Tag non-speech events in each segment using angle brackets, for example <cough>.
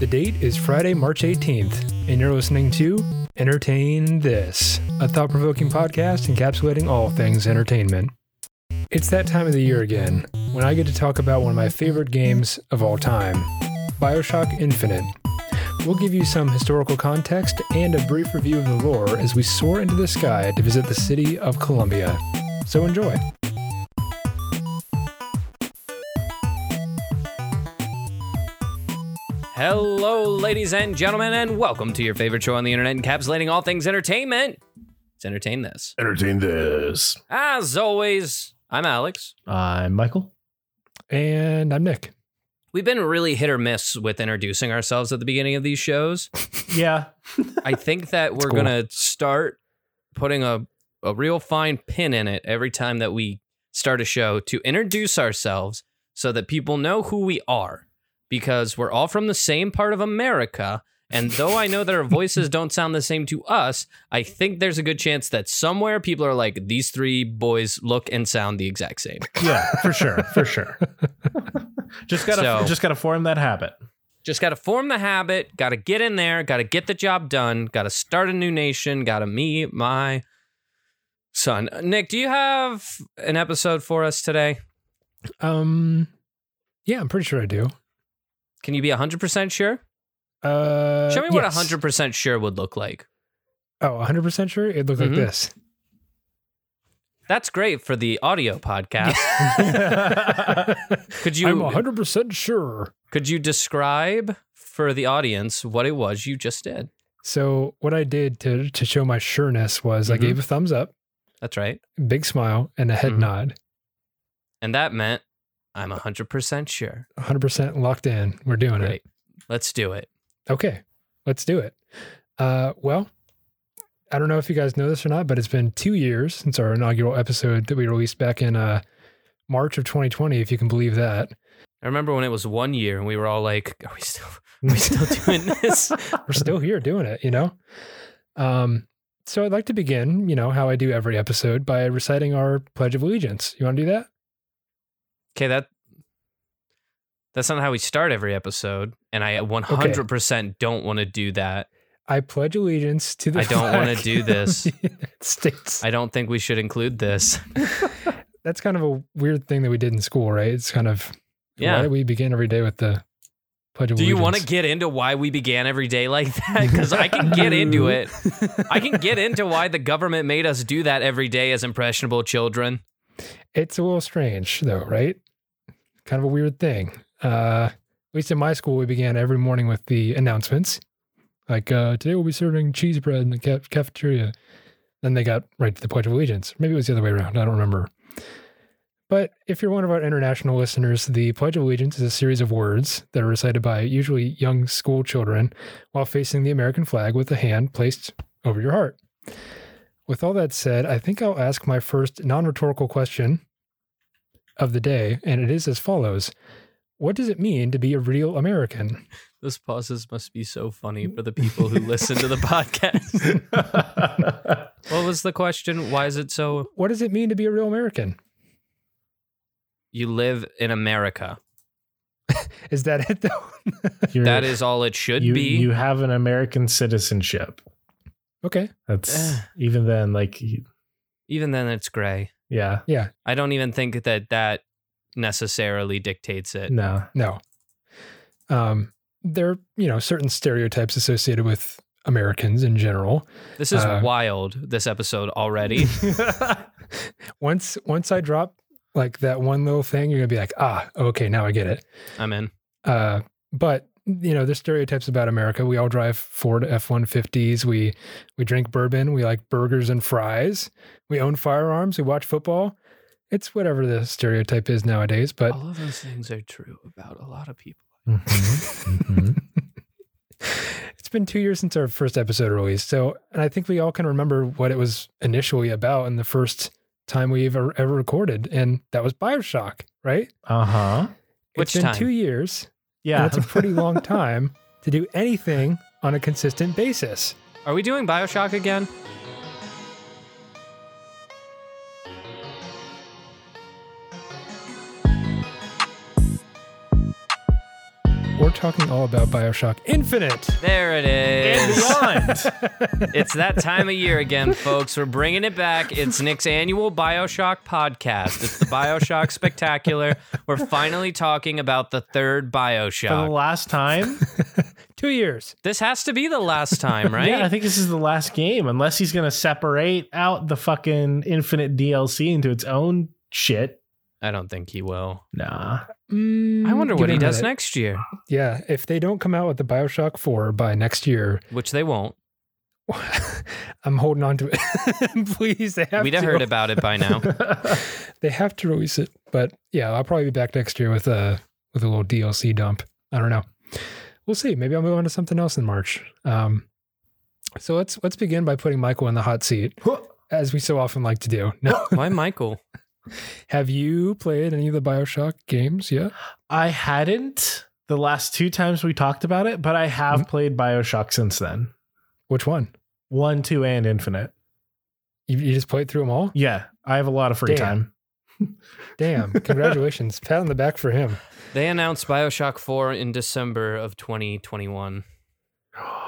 The date is Friday, March 18th, and you're listening to Entertain This, a thought provoking podcast encapsulating all things entertainment. It's that time of the year again when I get to talk about one of my favorite games of all time Bioshock Infinite. We'll give you some historical context and a brief review of the lore as we soar into the sky to visit the city of Columbia. So enjoy. Hello, ladies and gentlemen, and welcome to your favorite show on the internet, encapsulating all things entertainment. It's Entertain This. Entertain this. As always, I'm Alex. I'm Michael. And I'm Nick. We've been really hit or miss with introducing ourselves at the beginning of these shows. <laughs> Yeah. <laughs> I think that we're cool. going to start putting a, a real fine pin in it every time that we start a show to introduce ourselves so that people know who we are because we're all from the same part of America. And though I know that our voices <laughs> don't sound the same to us, I think there's a good chance that somewhere people are like, these three boys look and sound the exact same. <laughs> Yeah, for sure. For sure. <laughs> just gotta So- just gotta form that habit. Just got to form the habit, got to get in there, got to get the job done, got to start a new nation, got to meet my son. Nick, do you have an episode for us today? Um, yeah, I'm pretty sure I do. Can you be 100% sure? Uh, Show me what yes. 100% sure would look like. Oh, 100% sure? It looked Mhm. like this. That's great for the audio podcast. <laughs> Could you I'm 100% sure. could you describe for the audience what it was you just did? So, what I did to, to show my sureness was I Mhm. gave a thumbs up, That's right. big smile, and a head Mhm. nod. And that meant I'm 100% sure. 100% locked in. We're doing Great. Let's do it. it. Okay, let's do it. Uh, well, I don't know if you guys know this or not, but it's been two years since our inaugural episode that we released back in uh, March of 2020, if you can believe that. I remember when it was one year and we were all like, are we still, are <laughs> we still doing this? <laughs> We're still here doing it, you know? Um, so I'd like to begin, you know, how I do every episode by reciting our Pledge of Allegiance. You want to do that? Okay, that that's not how we start every episode, and I 100% don't want to do that. I pledge allegiance to the I don't wanna do this. States. I don't think we should include this. <laughs> <laughs> That's kind of a weird thing that we did in school, right? It's kind of Yeah. why do we begin every day with the pledge of allegiance. Do you want to get into why we began every day like <laughs> that? Because I can get into it. I can get into why the government made us do that every day as impressionable children. It's a little strange, though, right? Kind of a weird thing. Uh, at least in my school, we began every morning with the announcements, like uh, today we'll be serving cheese bread in the ca- cafeteria. Then they got right to the Pledge of Allegiance. Maybe it was the other way around. I don't remember. But if you're one of our international listeners, the Pledge of Allegiance is a series of words that are recited by usually young school children while facing the American flag with a hand placed over your heart. With all that said, I think I'll ask my first non rhetorical question of the day, and it is as follows What does it mean to be a real American? Those pauses must be so funny for the <laughs> people who listen to the podcast. <laughs> What was the question? Why is it so? What does it mean to be a real American? You live in America. <laughs> Is that it, though? That is all it should you, be. you have an American citizenship. Okay. That's Eh. even then, like, Even then, it's gray. yeah, Yeah. I don't even think that that necessarily dictates it. no. No. Um, there are, you know, certain stereotypes associated with Americans in general. This is Uh, wild. This episode already. <laughs> once once I drop like that one little thing, you're gonna be like, ah, okay, now I get it. I'm in. Uh, but you know, there's stereotypes about America. We all drive Ford F-150s. We we drink bourbon. We like burgers and fries. We own firearms. We watch football. It's whatever the stereotype is nowadays. But All of those things are true about a lot of people. Mhm, <laughs> mhm. it's been two years since our first episode released. So, and I think we all can remember what it was initially about and the first time we ever ever recorded, and that was Bioshock, right? Uh-huh. Which it's been time? two years. Yeah. And that's a pretty long time to do anything on a consistent basis. Are we doing Bioshock again? We're we're talking all about Bioshock Infinite. There it And is. beyond. <laughs> it's that time of year again, folks. We're bringing it back. It's Nick's annual Bioshock podcast. It's the Bioshock Spectacular. We're finally talking about the third For the Bioshock. last time. <laughs> Two years. This has to be the last time, right? Yeah, I think this is the last game, unless he's gonna separate out the fucking infinite DLC into its own shit. I don't think he will. Nah. I wonder what he does minute. next year, Yeah, if they don't come out with the Bioshock 4 by next year, which they won't. <laughs> I'm holding on to it. <laughs> Please, they have We'd to. have heard about it by now. <laughs> They have to release it. But yeah, I'll probably be back next year with a with a little DLC dump. I don't know. We'll see. Maybe I'll move on to something else in March. Um, so let's let's begin by putting Michael in the hot seat, as we so often like to do. No, Why Michael? Have you played any of the Bioshock games yet? I hadn't the last two times we talked about it, but I have Mhm. played Bioshock since then. Which one? One, two, and infinite. You, you just played through them all? Yeah, I have a lot of free Damn. time. <laughs> <laughs> Damn! Congratulations, pat on the back for him. They announced Bioshock 4 in December of 2021.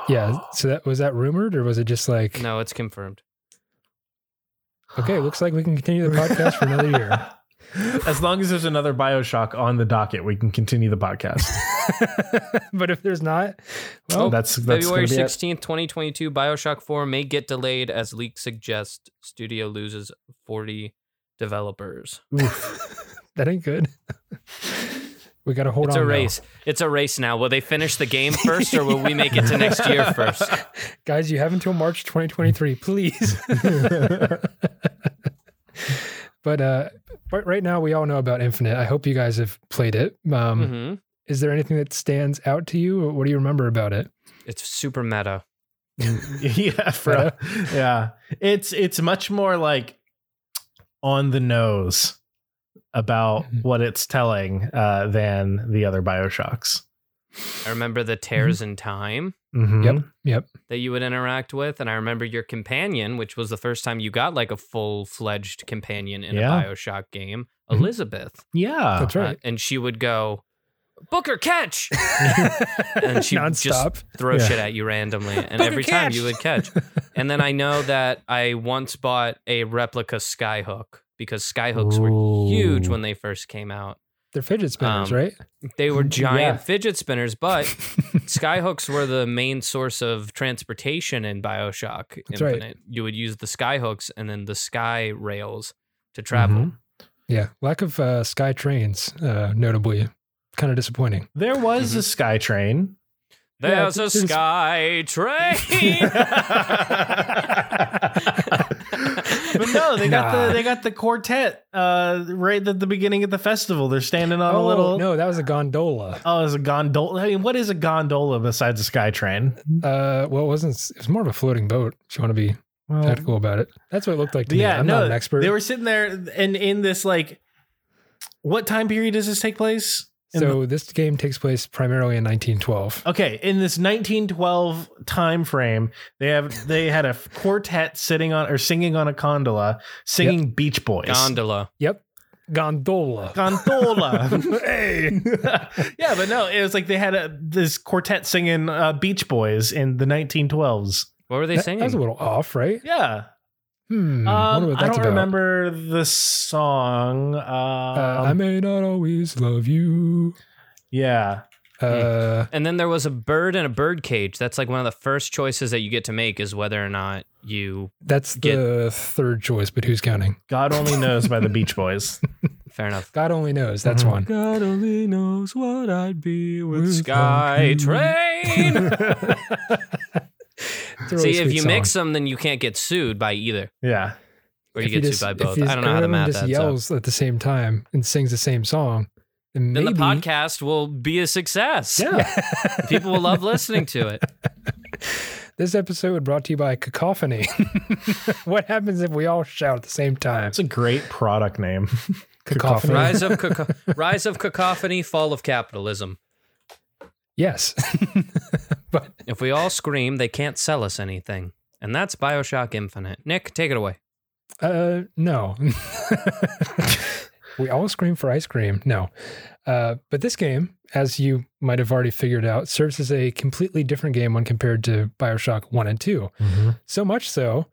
Yeah. So that was that rumored, or was it just like No, it's confirmed. Okay? Looks like we can continue the podcast for another year. <laughs> As long as there's another Bioshock on the docket, we can continue the podcast. <laughs> but if there's not, well, Oh, that's that's February gonna be it. 16th, 2022, Bioshock 4 may get delayed as leaks suggest studio loses 40 developers. <laughs> that ain't good. We got to hold it's on. a now. race. It's a race now. Will they finish the game first or will we make it to next year <laughs> first? Guys, you have until March 2023, please. <laughs> but uh but right now we all know about Infinite. I hope you guys have played it. Um hmm is there anything that stands out to you? Or what do you remember about it? It's super meta. <laughs> yeah, for, yeah. It's it's much more like on the nose about Mhm. what it's telling uh, than the other Bioshocks. I remember the tears in time Mhm. Yep. Yep. that you would interact with. And I remember your companion, which was the first time you got like a full fledged companion in Yeah. a Bioshock game, Mhm. Elizabeth. Yeah. That's Uh, right. and she would go, Booker, catch! <laughs> and she would just throw Yeah. shit at you randomly, and Booker, every time you would catch. And then I <laughs> know that I once bought a replica Skyhook because Skyhooks were huge when they first came out. They're fidget spinners, Um, right? They were <laughs> giant Yeah. fidget spinners, but <laughs> Skyhooks were the main source of transportation in Bioshock That's right. Infinite. You would use the Skyhooks and then the Sky rails to travel. Mhm. yeah. Lack of uh, sky trains, uh, notably, kind of disappointing. There was a sky train. Yeah, There's a it's- it's- sky <laughs> train. But no, they got Nah. the they got the quartet uh, right at the beginning of the festival. They're standing on a little. Oh, no, that was a gondola. Oh, it's a gondola. I mean, what is a gondola besides a sky train? Uh, well, it wasn't. It was more of a floating boat. If you want to be Well, technical about it, that's what it looked like to me. yeah, I'm no, not an expert. They were sitting there, and in this like, what time period does this take place? In so this game takes place primarily in 1912. Okay, in this 1912 time frame, they have they had a quartet sitting on or singing on a gondola, singing Beach Boys. Gondola. Yep, gondola. Gondola. <laughs> hey, <laughs> yeah, but no, it was like they had a this quartet singing uh, Beach Boys in the 1912s. What were they that, singing? that was a little off, right? Yeah, Hmm. um, I that's don't about. remember the song. Um, Uh, I may not always love you. yeah, Uh, and then there was a bird in a bird cage. That's like one of the first choices that you get to make is whether or not you. that's Get- the third choice, but who's counting? God only knows by the Beach <laughs> Boys. Fair enough. God only knows. That's Mhm. one. God only knows what I'd be With Sky you. Train. <laughs> <laughs> It's a really See, if you song. mix them, then you can't get sued by either, yeah, or you If get just- sued by if both. you- I don't know how the everyone math just adds up. yells at the same time and sings the same song. Then, Then the podcast will be a success. yeah. <laughs> People will love listening to it. <laughs> This episode brought to you by Cacophony. <laughs> what happens if we all shout at the same time? It's a great product name. Cacophony. Rise of caco- rise of cacophony, fall of capitalism. Yes. But <laughs> If we all scream, they can't sell us anything. And that's Bioshock Infinite. Nick, take it away. uh no. <laughs> we all scream for ice cream. No. Uh, but this game, as you might have already figured out, serves as a completely different game when compared to Bioshock 1 and 2. So much so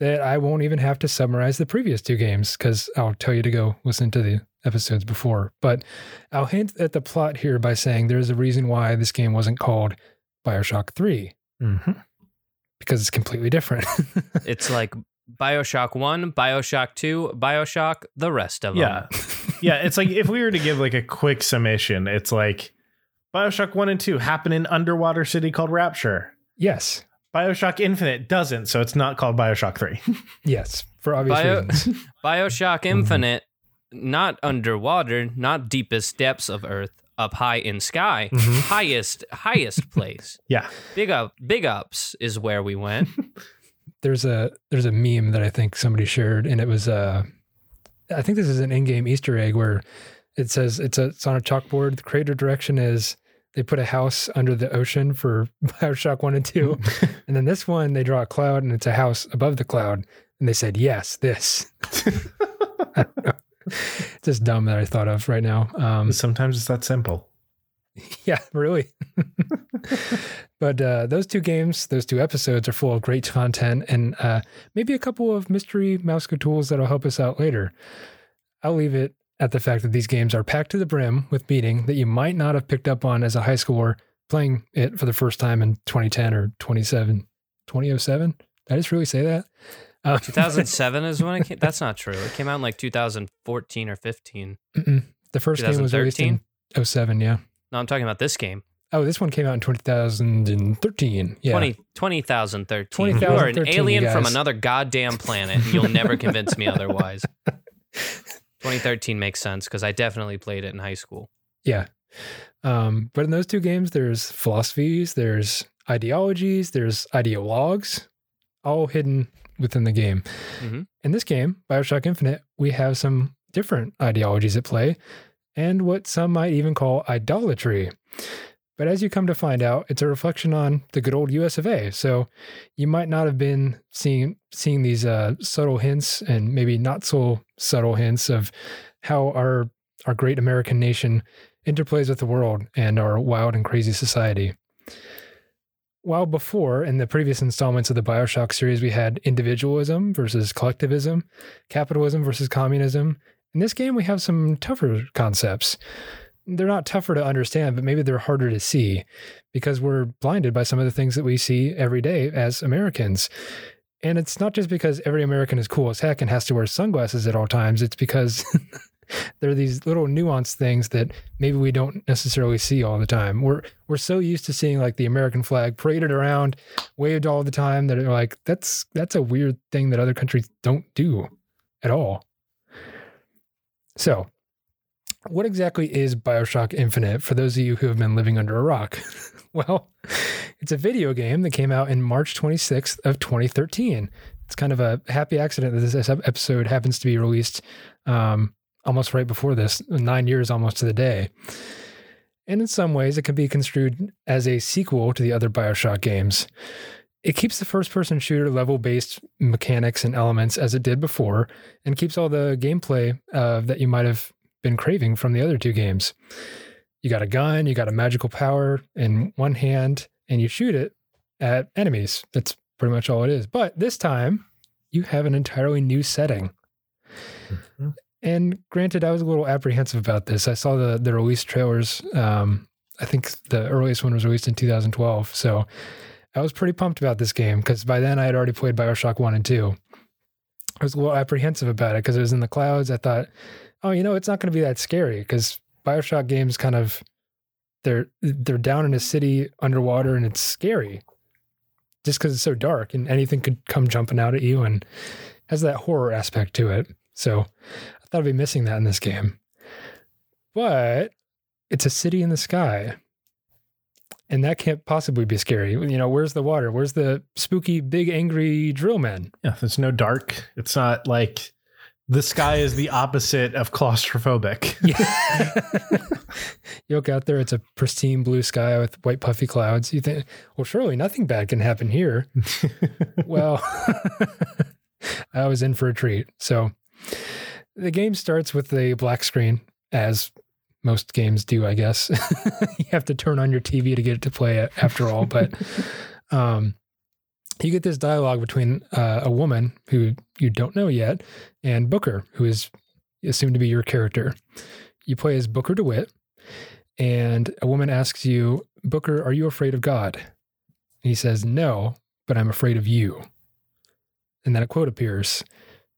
that I won't even have to summarize the previous two games because I'll tell you to go listen to the episodes before. But I'll hint at the plot here by saying there's a reason why this game wasn't called Bioshock 3 hmm because it's completely different. <laughs> It's like Bioshock 1, Bioshock 2, Bioshock, the rest of them. Yeah. yeah. It's like if we were to give like a quick summation, it's like Bioshock 1 and 2 happen in underwater city called Rapture. yes. Bioshock Infinite doesn't, so it's not called Bioshock 3. <laughs> Yes. For obvious Bio- reasons. <laughs> Bioshock Infinite, not underwater, not deepest depths of Earth, up high in sky, Mhm. highest highest <laughs> place. Yeah. Big up, big ups is where we went. <laughs> there's a there's a meme that I think somebody shared, and it was uh, I think this is an in-game Easter egg where it says it's a it's on a chalkboard. The creative direction is they put a house under the ocean for <laughs> Bioshock One and Two, and then this one they draw a cloud and it's a house above the cloud, and they said yes, this. I don't know. It's just dumb that I thought of right now. Um, Sometimes it's that simple. <laughs> yeah, really. <laughs> but uh, those two games, those two episodes are full of great content and uh, maybe a couple of mystery mouse tools that'll help us out later. I'll leave it at the fact that these games are packed to the brim with meaning that you might not have picked up on as a high schooler playing it for the first time in 2010 or 27, 2007. Did I just really say that? Um, 2007 is when it came. <laughs> That's not true. It came out in like 2014 or 15. mm-mm. the first game was released in 07, yeah. No, I'm talking about this game. Oh, this one came out in 2013. Yeah. 20, 20,013. 20,013, you are an alien from another goddamn planet. and You'll never convince me <laughs> otherwise. <laughs> 2013 makes sense because I definitely played it in high school. Yeah. Um, but in those two games, there's philosophies, there's ideologies, there's ideologues, all hidden within the game. Mhm. In this game, Bioshock Infinite, we have some different ideologies at play and what some might even call idolatry. But as you come to find out, it's a reflection on the good old US of A. So you might not have been seeing seeing these uh, subtle hints and maybe not so subtle hints of how our our great American nation interplays with the world and our wild and crazy society. While before, in the previous installments of the Bioshock series, we had individualism versus collectivism, capitalism versus communism. In this game, we have some tougher concepts. They're not tougher to understand, but maybe they're harder to see because we're blinded by some of the things that we see every day as Americans. And it's not just because every American is cool as heck and has to wear sunglasses at all times. It's because <laughs> there are these little nuanced things that maybe we don't necessarily see all the time. We're we're so used to seeing like the American flag paraded around, waved all the time that are like that's that's a weird thing that other countries don't do at all. So, what exactly is BioShock Infinite for those of you who have been living under a rock? <laughs> well, it's a video game that came out in March 26th of 2013. It's kind of a happy accident that this episode happens to be released um, almost right before this, nine years almost to the day. And in some ways, it can be construed as a sequel to the other Bioshock games. It keeps the first person shooter level based mechanics and elements as it did before, and keeps all the gameplay uh, that you might have been craving from the other two games. You got a gun, you got a magical power in one hand, and you shoot it at enemies. That's pretty much all it is. But this time, you have an entirely new setting. Mhm. And granted, I was a little apprehensive about this. I saw the the release trailers. Um, I think the earliest one was released in 2012. So I was pretty pumped about this game because by then I had already played Bioshock 1 and 2. I was a little apprehensive about it because it was in the clouds. I thought, oh, you know, it's not going to be that scary because Bioshock games kind of they're they're down in a city underwater and it's scary just because it's so dark and anything could come jumping out at you and has that horror aspect to it. So I'd be missing that in this game. But it's a city in the sky. And that can't possibly be scary. You know, where's the water? Where's the spooky, big, angry drill man? Yeah, there's no dark. It's not like the sky is the opposite of claustrophobic. Yeah. <laughs> <laughs> you look out there, it's a pristine blue sky with white puffy clouds. You think, well, surely nothing bad can happen here. <laughs> well, I was in for a treat. So the game starts with a black screen, as most games do, I guess. <laughs> you have to turn on your TV to get it to play it after all. But <laughs> um, you get this dialogue between uh, a woman who you don't know yet and Booker, who is assumed to be your character. You play as Booker DeWitt, and a woman asks you, Booker, are you afraid of God? And he says, No, but I'm afraid of you. And then a quote appears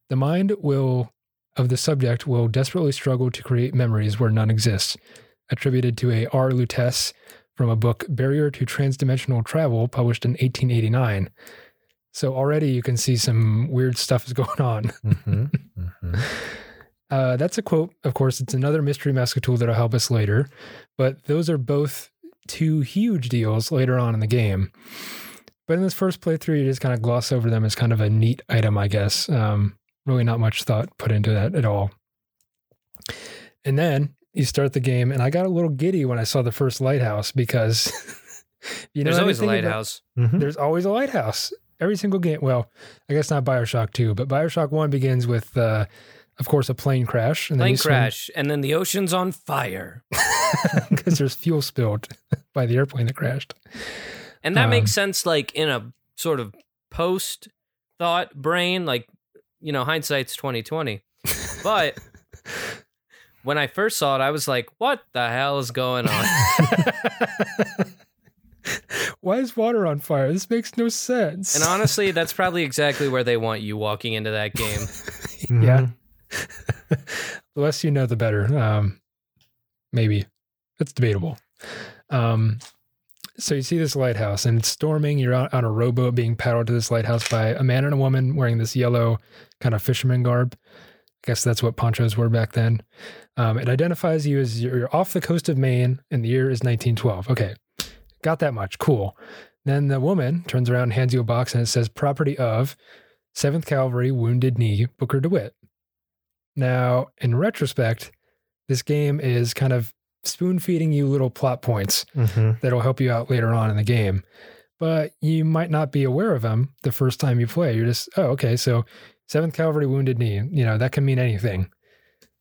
The mind will of the subject will desperately struggle to create memories where none exist, attributed to a R. Lutece from a book Barrier to Transdimensional Travel, published in 1889. So already you can see some weird stuff is <laughs> going on. Mm-hmm. Mm-hmm. <laughs> Uh, that's a quote. Of course, it's another mystery masker tool that'll help us later, but those are both two huge deals later on in the game. But in this first playthrough, you just kind of gloss over them as kind of a neat item, I guess. Um, really not much thought put into that at all. And then you start the game, and I got a little giddy when I saw the first lighthouse because <laughs> you know There's always a anything about- lighthouse. Mhm. there's always a lighthouse. Every single game. Well, I guess not Bioshock 2, but Bioshock 1 begins with, uh, of course, a plane crash. And Plane crash, and then the ocean's on fire. <laughs> Because there's fuel spilled <laughs> by the airplane that crashed. And that Um, makes sense, like in a sort of post thought brain, like you know, hindsight's twenty twenty. <laughs> But when I first saw it, I was like, "What the hell is going on?" <laughs> Why is water on fire? This makes no sense. and honestly, <laughs> that's probably exactly where they want you walking into that game. yeah. Mhm. the less you know, the better. Um, maybe it's debatable. Um, so you see this lighthouse, and it's storming. You're out on a rowboat being paddled to this lighthouse by a man and a woman wearing this yellow kind of fisherman garb. I guess that's what ponchos were back then. Um, it identifies you as you're off the coast of Maine, and the year is 1912. Okay, got that much. Cool. Then the woman turns around and hands you a box, and it says "Property of 7th Cavalry, Wounded Knee, Booker DeWitt." Now, in retrospect, this game is kind of spoon feeding you little plot points Mhm. that'll help you out later on in the game. But you might not be aware of them the first time you play. You're just, oh, okay, so 7th Cavalry Wounded Knee, you know, that can mean anything.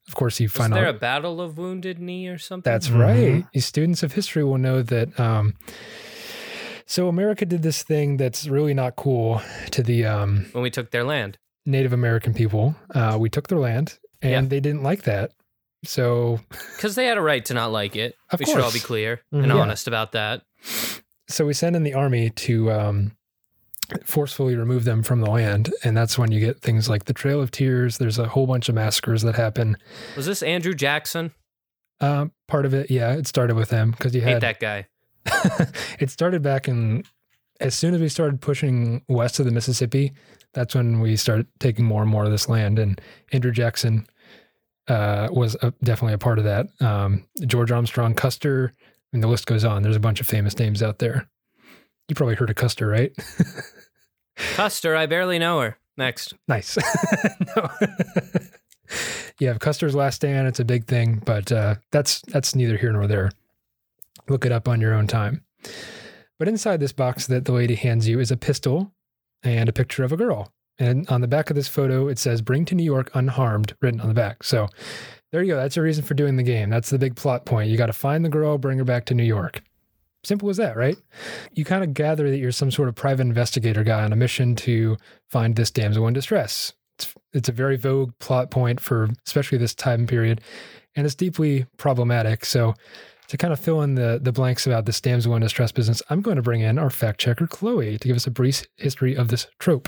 Of course, you Is find there out. a battle of wounded knee or something? That's Mhm. right. You students of history will know that. Um, so America did this thing that's really not cool to the um, when we took their land. Native American people. Uh, we took their land, and Yeah. they didn't like that. So Because they had a right to not like it. Of we should all be clear and Yeah. honest about that. so we send in the army to um, forcefully remove them from the land, and that's when you get things like the Trail of Tears. There's a whole bunch of massacres that happen. Was this Andrew Jackson? Um, part of it, yeah, it started with him because you Hate had that guy. <laughs> it started back in as soon as we started pushing west of the Mississippi. That's when we started taking more and more of this land, and Andrew Jackson uh, was a, definitely a part of that. Um, George Armstrong, Custer, and the list goes on. There's a bunch of famous names out there. You probably heard of Custer, right? Custer, I barely know her. Next. nice. <laughs> have <laughs> Custer's Last Stand. It's a big thing, but uh, that's that's neither here nor there. Look it up on your own time. But inside this box that the lady hands you is a pistol and a picture of a girl. And on the back of this photo, it says "Bring to New York unharmed" written on the back. So there you go. That's your reason for doing the game. That's the big plot point. You got to find the girl, bring her back to New York. Simple as that, right? You kind of gather that you're some sort of private investigator guy on a mission to find this damsel in distress. It's, it's a very vogue plot point for especially this time period, and it's deeply problematic. So, to kind of fill in the, the blanks about this damsel in distress business, I'm going to bring in our fact checker, Chloe, to give us a brief history of this trope.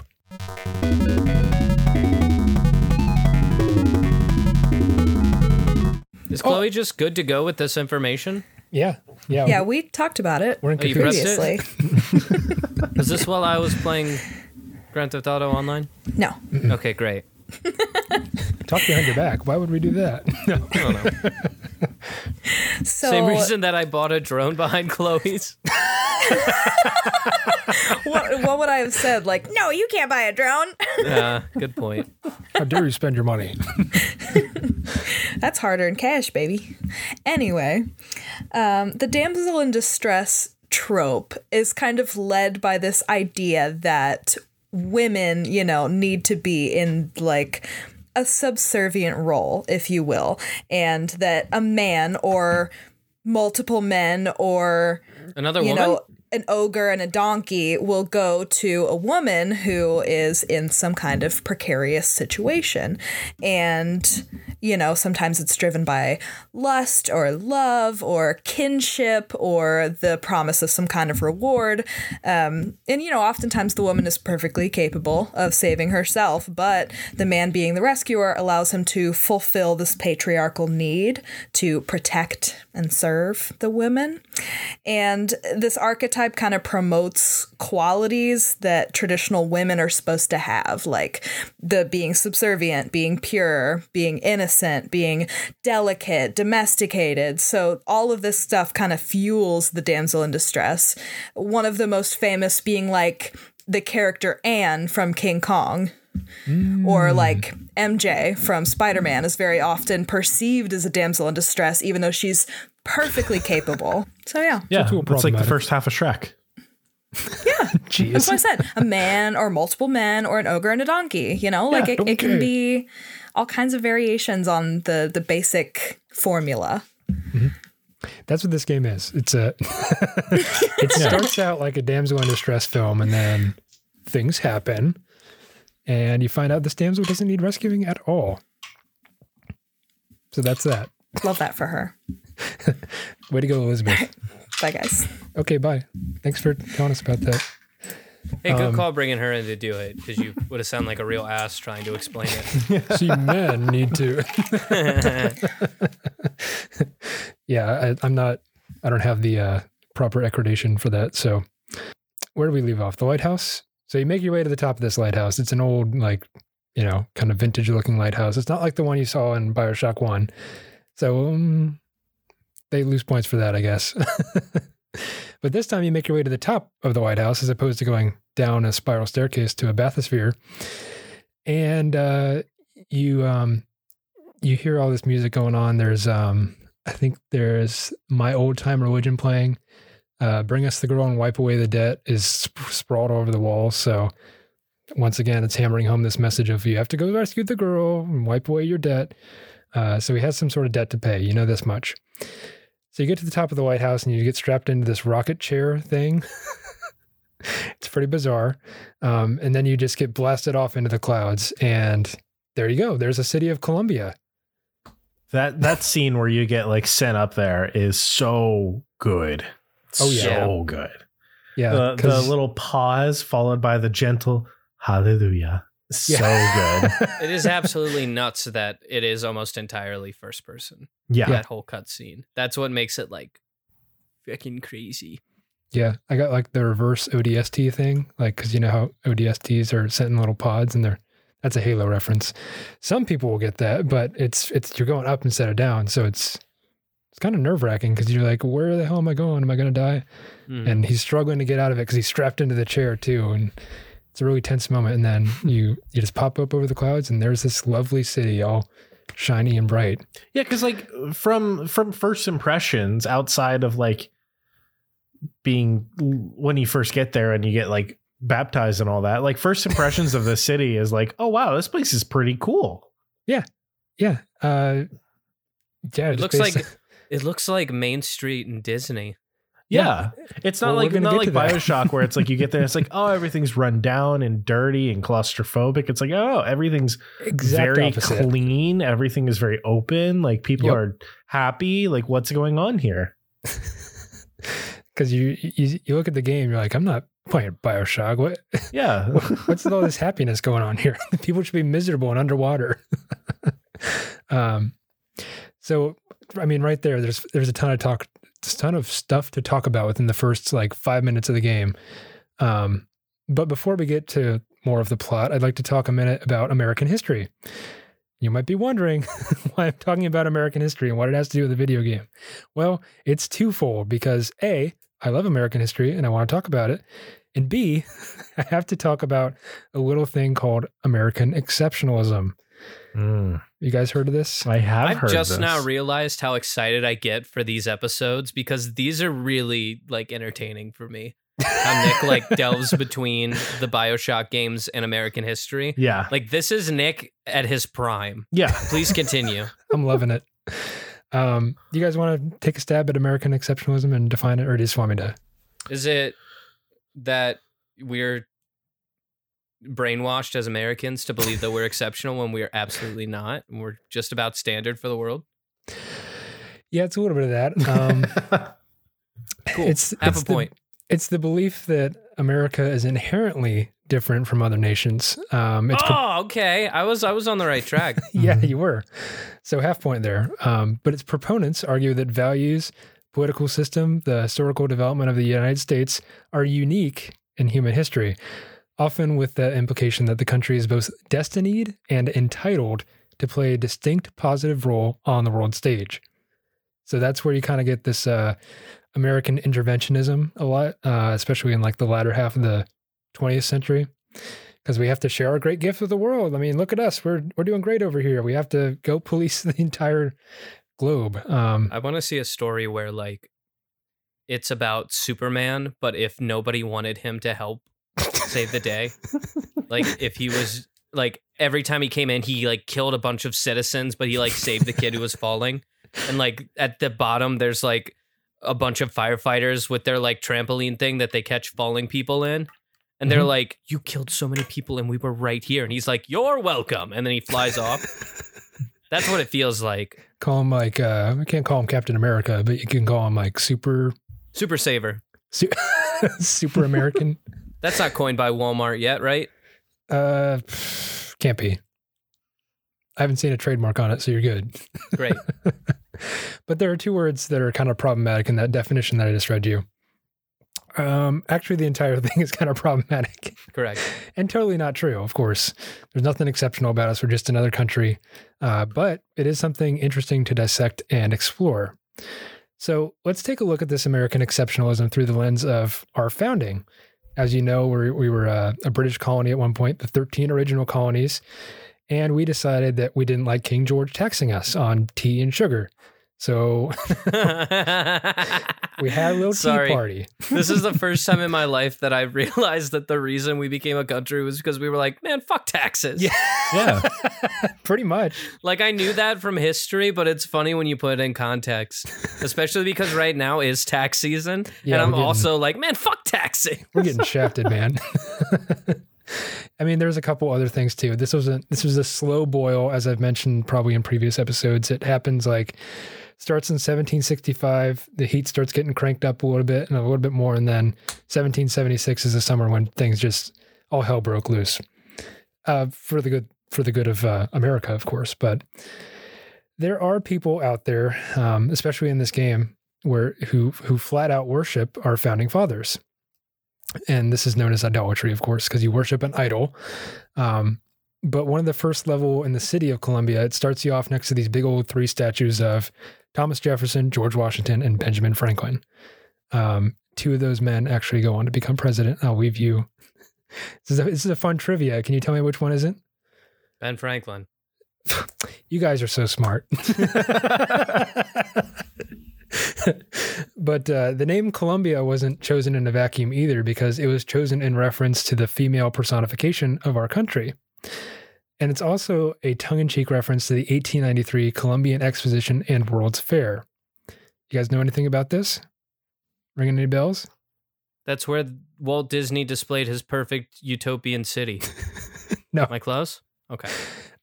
Is Oh. Chloe just good to go with this information? Yeah, yeah, Yeah, we talked about it we're in Oh, you cahoots. pressed it? previously. <laughs> Is this while I was playing Grand Theft Auto Online? No. Okay, great. <laughs> Talk behind your back. Why would we do that? No. <laughs> I don't know. So Same reason that I bought a drone behind <laughs> Chloe's. what, what would I have said? Like, no, you can't buy a drone. Yeah, good point. How dare you spend your money? That's harder in cash, baby. Anyway, um, the damsel in distress trope is kind of led by this idea that women, you know, need to be in like a subservient role, if you will, and that a man or multiple men or Another you woman? know an ogre and a donkey will go to a woman who is in some kind of precarious situation. And you know sometimes it's driven by lust or love or kinship or the promise of some kind of reward. Um, and you know oftentimes the woman is perfectly capable of saving herself but the man being the rescuer allows him to fulfill this patriarchal need to protect and serve the women and this archetype kind of promotes qualities that traditional women are supposed to have, like the being subservient, being pure, being innocent, being delicate, domesticated. So all of this stuff kind of fuels the damsel in distress. One of the most famous being like the character Anne from King Kong. Hmm. Or like MJ from Spider Man is very often perceived as a damsel in distress, even though she's perfectly capable. So, yeah. Yeah, too it's like the first half of Shrek. Yeah. <laughs> That's Jeez. what I said. A man or multiple men or an ogre and a donkey. You know, like Yeah, it, it can be all kinds of variations on the the basic formula. Mm-hmm. That's what this game is. It's a. <laughs> it starts out like a damsel in distress film, and then things happen, and you find out this damsel doesn't need rescuing at all. So that's that. Love that for her. <laughs> Way to go, Elizabeth. <laughs> Bye, guys. Okay, bye. Thanks for telling us about that. Hey, good Um, call bringing her in to do it because you would have sounded like a real ass trying to explain it. <laughs> See, men need to. yeah, I, I'm not. I don't have the uh, proper accreditation for that. So, where do we leave off? The lighthouse. So you make your way to the top of this lighthouse. It's an old, like, you know, kind of vintage-looking lighthouse. It's not like the one you saw in Bioshock One. So um, they lose points for that, I guess. <laughs> but this time you make your way to the top of the White House as opposed to going down a spiral staircase to a bathysphere. And uh, you um, you hear all this music going on. There's um, I think there's my old time religion playing. Uh, Bring us the girl and wipe away the debt is sp- sprawled over the wall. So once again, it's hammering home this message of you have to go rescue the girl and wipe away your debt. Uh, so he has some sort of debt to pay. You know this much. So you get to the top of the White House and you get strapped into this rocket chair thing. <laughs> it's pretty bizarre. Um, and then you just get blasted off into the clouds. And there you go. There's a city of Columbia. That that scene where you get like sent up there is so good. Oh, yeah. so good. Yeah. the, the little pause followed by the gentle hallelujah. So good. <laughs> it is absolutely nuts that it is almost entirely first person. Yeah. That whole cutscene. That's what makes it like freaking crazy. Yeah, I got like the reverse ODST thing, like because you know how ODSTs are sent in little pods, and they're that's a Halo reference. Some people will get that, but it's it's you're going up instead of down, so it's it's kind of nerve wracking because you're like, where the hell am I going? Am I going to die? Mhm. And he's struggling to get out of it because he's strapped into the chair too, and it's a really tense moment. And then you you just pop up over the clouds, and there's this lovely city, all shiny and bright. Yeah, because like from from first impressions, outside of like being when you first get there and you get like baptized and all that, like first impressions of the <laughs> city is like, oh wow, this place is pretty cool. Yeah, yeah, uh, yeah. It looks based- like it looks like Main Street in Disney. Yeah, it's not Well, like not like. Bioshock where it's like you get there, it's like <laughs> oh everything's run down and dirty and claustrophobic. It's like oh everything's exact very opposite. clean. Everything is very open. Like people Yep. are happy. Like what's going on here? <laughs> because you, you you look at the game, you're like, I'm not playing Bioshock. What <laughs> Yeah, what's all this happiness going on here? People should be miserable and underwater. um, so I mean, right there, there's there's a ton of talk, ton of stuff to talk about within the first like five minutes of the game. Um, but before we get to more of the plot, I'd like to talk a minute about American history. You might be wondering <laughs> why I'm talking about American history and what it has to do with the video game. Well, it's twofold because A, I love American history and I want to talk about it. And B, <laughs> I have to talk about a little thing called American exceptionalism. Mm, You guys heard of this? I have I've heard just this. now realized how excited I get for these episodes because these are really like entertaining for me. How Nick <laughs> like delves between the Bioshock games and American history. Yeah. Like this is Nick at his prime. Yeah. Please continue. <laughs> I'm loving it. Um, you guys want to take a stab at American exceptionalism and define it, or do you just want me to? Is it that we're brainwashed as Americans to believe that we're exceptional when we are absolutely not? And we're just about standard for the world. Yeah, it's a little bit of that. Um, <laughs> Cool. It's Half it's a the- point. It's the belief that America is inherently different from other nations. Um, it's pro- oh, okay. I was I was on the right track. <laughs> yeah, you were. So half point there. Um, but its proponents argue that values, political system, the historical development of the United States are unique in human history, often with the implication that the country is both destined and entitled to play a distinct positive role on the world stage. So that's where you kind of get this uh, American interventionism a lot, uh, especially in like the latter half of the 20th century because we have to share our great gift with the world. I mean, look at us. We're we're doing great over here. We have to go <laughs> police the entire globe. Um, I want to see a story where like it's about Superman, but if nobody wanted him to help save the day, like if he was like every time he came in, he like killed a bunch of citizens, but he like saved the kid who was falling. And like at the bottom, there's like a bunch of firefighters with their like trampoline thing that they catch falling people in. And they're Mhm. like, You killed so many people and we were right here. And he's like, You're welcome. And then he flies off. <laughs> That's what it feels like. call him like uh, I can't call him Captain America, but you can call him like super Super Saver. su- <laughs> super American. That's not coined by Walmart yet, right? uh, can't be. I haven't seen a trademark on it, so you're good. Great. <laughs> but there are two words that are kind of problematic in that definition that I just read you. Um, actually, the entire <laughs> thing is kind of problematic. Correct. and totally not true, of course. There's nothing exceptional about us. We're just another country. Uh, but it is something interesting to dissect and explore. So let's take a look at this American exceptionalism through the lens of our founding. As you know, we're, we were a, a British colony at one point, the 13 original colonies. And we decided that we didn't like King George taxing us on tea and sugar. So <laughs> <laughs> we had a little Sorry. tea party. <laughs> this is the first time in my <laughs> life that I realized that the reason we became a country was because we were like, man, fuck taxes. Yeah. <laughs> Yeah. Pretty much. Like I knew that from history, but it's funny when you put it in context, especially because right now is tax season. Yeah, and I'm getting- also like, man, fuck taxing. We're getting shafted, man. I mean, there's a couple other things too. This was a this was a slow boil, as I've mentioned probably in previous episodes. It happens like starts in 1765. The heat starts getting cranked up a little bit and a little bit more, and then 1776 is the summer when things just all hell broke loose. Uh, for the good for the good of uh, America, of course. But there are people out there, um, especially in this game, where who who flat out worship our founding fathers and this is known as idolatry, of course, because you worship an idol. Um, but one of the first level in the city of Columbia, it starts you off next to these big old three statues of Thomas Jefferson, George Washington, and Benjamin Franklin. Um, two of those men actually go on to become president. I'll leave you. <laughs> This is, a, this is a fun trivia. Can you tell me which one isn't? Ben Franklin. <laughs> You guys are so smart. <laughs> but uh, the name Columbia wasn't chosen in a vacuum either because it was chosen in reference to the female personification of our country. And it's also a tongue in cheek reference to the 1893 Columbian Exposition and World's Fair. You guys know anything about this? Ringing any bells? That's where Walt Disney displayed his perfect utopian city. <laughs> No. Am I close? Okay.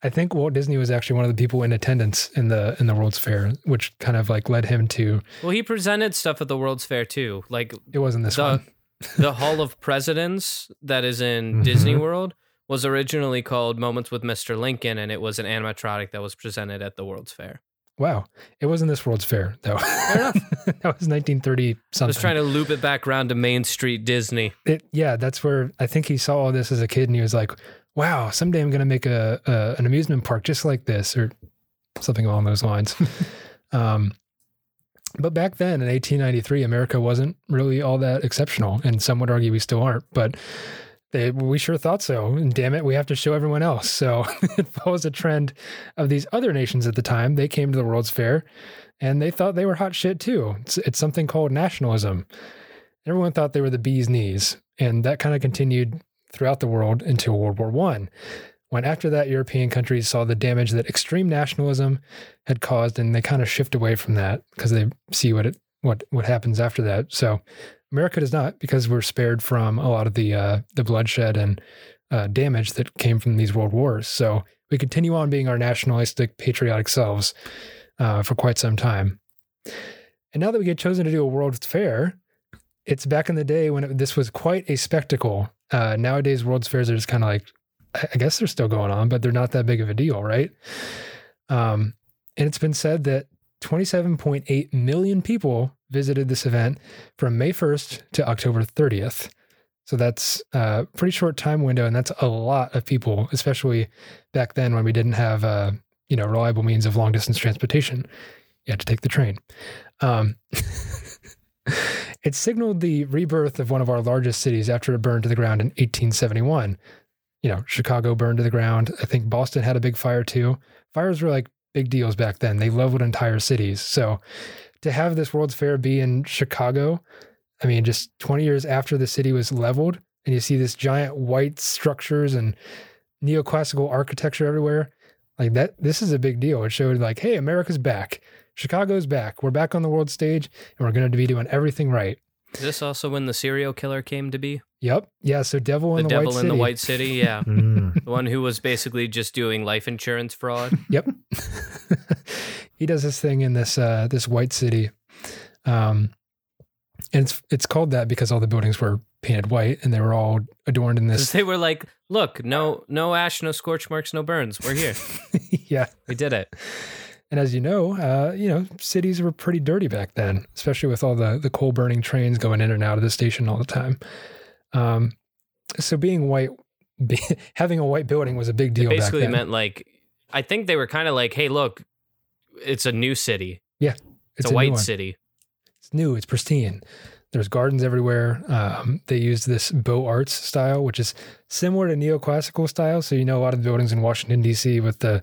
I think Walt Disney was actually one of the people in attendance in the in the World's Fair, which kind of like led him to. Well, he presented stuff at the World's Fair too. Like It wasn't this The- one. <laughs> the Hall of Presidents that is in Mhm. Disney World was originally called Moments with Mr. Lincoln, and it was an animatronic that was presented at the World's Fair. Wow, it wasn't this World's Fair though. <laughs> that was 1930 something. I was trying to loop it back around to Main Street Disney. It, yeah, that's where I think he saw all this as a kid, and he was like, "Wow, someday I'm going to make a, a an amusement park just like this, or something along those lines." <laughs> um, but back then in 1893, America wasn't really all that exceptional, and some would argue we still aren't. But they, we sure thought so, and damn it, we have to show everyone else. So <laughs> it follows a trend of these other nations at the time. They came to the World's Fair, and they thought they were hot shit too. It's, it's something called nationalism. Everyone thought they were the bee's knees, and that kind of continued throughout the world until World War One, when after that European countries saw the damage that extreme nationalism had caused, and they kind of shift away from that because they see what it what what happens after that. So America does not, because we're spared from a lot of the uh, the bloodshed and uh, damage that came from these world wars. So we continue on being our nationalistic, patriotic selves uh, for quite some time. And now that we get chosen to do a World's Fair, it's back in the day when it, this was quite a spectacle. Uh, nowadays, World's Fairs are just kind of like, I guess they're still going on, but they're not that big of a deal, right? Um, and it's been said that 27.8 million people visited this event from May 1st to October 30th. So that's a pretty short time window, and that's a lot of people, especially back then when we didn't have, uh, you know, reliable means of long distance transportation. You had to take the train. Um, <laughs> it signaled the rebirth of one of our largest cities after it burned to the ground in 1871. You know, Chicago burned to the ground. I think Boston had a big fire too. Fires were like big deals back then. They leveled entire cities. So to have this World's Fair be in Chicago, I mean, just 20 years after the city was leveled, and you see this giant white structures and neoclassical architecture everywhere, like that, this is a big deal. It showed, like, hey, America's back. Chicago's back. We're back on the world stage, and we're going to be doing everything right. Is this also when the serial killer came to be? Yep. Yeah. So Devil The, in the, devil White in the City. White City, yeah. <laughs> Mm. the one who was basically just doing life insurance fraud. <laughs> Yep. <laughs> he does this thing in this uh this white city. Um and it's it's called that because all the buildings were painted white and they were all adorned in this they were like, look, no no ash, no scorch marks, no burns. We're here. yeah. We did it. And as you know, uh, you know, cities were pretty dirty back then, especially with all the the coal burning trains going in and out of the station all the time. Um so being white <laughs> be, having a white building was a big deal It basically back then. meant like I think they were kind of like, hey, look, it's a new city. Yeah, it's, a, new white city. It's new. It's pristine. There's gardens everywhere. Um, they use this Beaux Arts style, which is similar to neoclassical style. So you know a lot of the buildings in Washington D.C. with the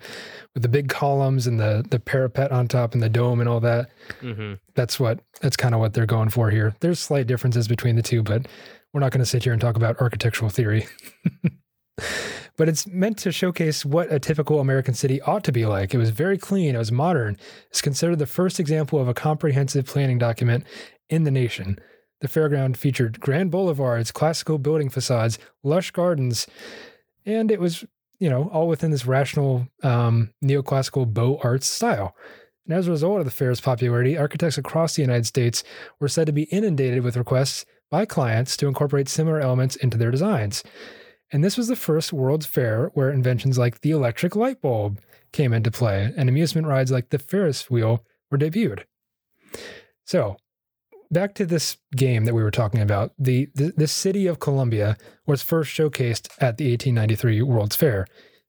with the big columns and the the parapet on top and the dome and all that. hmm That's what that's kind of what they're going for here. There's slight differences between the two, but we're not going to sit here and talk about architectural theory. <laughs> but it's meant to showcase what a typical American city ought to be like. It was very clean, it was modern. It's considered the first example of a comprehensive planning document in the nation. The fairground featured grand boulevards, classical building facades, lush gardens, and it was, you know, all within this rational um, neoclassical Beaux Arts style. And as a result of the fair's popularity, architects across the United States were said to be inundated with requests by clients to incorporate similar elements into their designs. And this was the first World's Fair where inventions like the electric light bulb came into play, and amusement rides like the Ferris wheel were debuted. So, back to this game that we were talking about. The, the, the city of Columbia was first showcased at the 1893 World's Fair.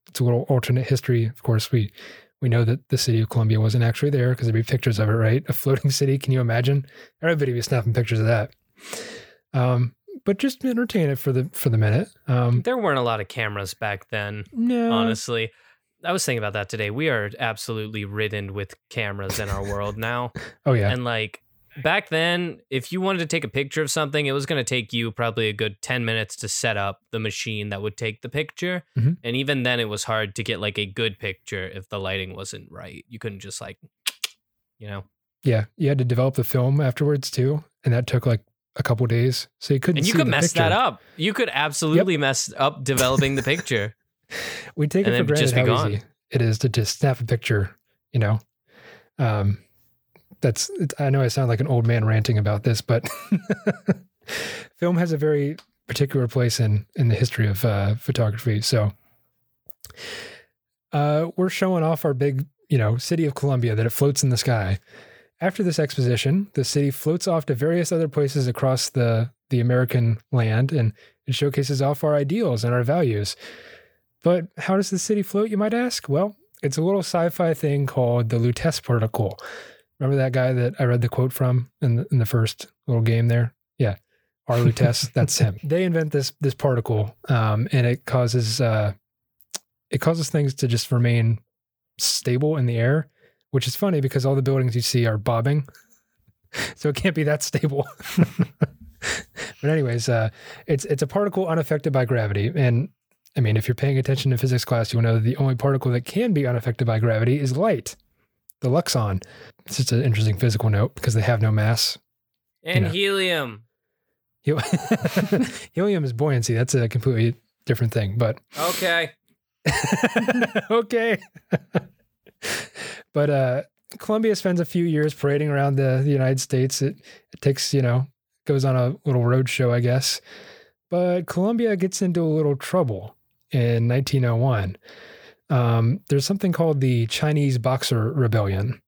It's a little alternate history. Of course, we we know that the city of Columbia wasn't actually there because there'd be pictures of it, right? A floating <laughs> city. Can you imagine? Everybody would be snapping pictures of that. Um, but just entertain it for the for the minute. Um, There weren't a lot of cameras back then, no, honestly. I was thinking about that today. We are absolutely ridden with cameras in our world now. <laughs> Oh yeah, And like back then, if you wanted to take a picture of something, it was going to take you probably a good 10 minutes to set up the machine that would take the picture. Mhm. And even then, it was hard to get like a good picture if the lighting wasn't right. You couldn't just like, <tsk> you know. yeah. You had to develop the film afterwards too, and that took like a couple days, so you couldn't. And you could mess picture. that up. You could absolutely mess up developing the picture. <laughs> We take and it for granted just be how gone. easy it is to just snap a picture. You know, um, that's. I know I sound like an old man ranting about this, but <laughs> film has a very particular place in in the history of uh, photography. So, uh, we're showing off our big, you know, city of Columbia that it floats in the sky. After this exposition, the city floats off to various other places across the the American land, and it showcases off our ideals and our values. But how does the city float, you might ask? Well, it's a little sci fi thing called the Lutece particle. Remember that guy that I read the quote from in the, in the first little game there? Yeah. R. Lutece, <laughs> that's him. They invent this this particle, um, and it causes uh, it causes things to just remain stable in the air, which is funny because all the buildings you see are bobbing, <laughs> so it can't be that stable. <laughs> But anyways, uh, it's it's a particle unaffected by gravity, and I mean, if you're paying attention to physics class, you'll know that the only particle that can be unaffected by gravity is light, the luxon. It's just an interesting physical note because they have no mass. And know. helium. <laughs> Helium is buoyancy. That's a completely different thing. But Okay. <laughs> okay. but uh, Columbia spends a few years parading around the, the United States. It, it takes, you know, goes on a little road show, I guess. But Columbia gets into a little trouble in 1901. Um, there's something called the Chinese Boxer Rebellion.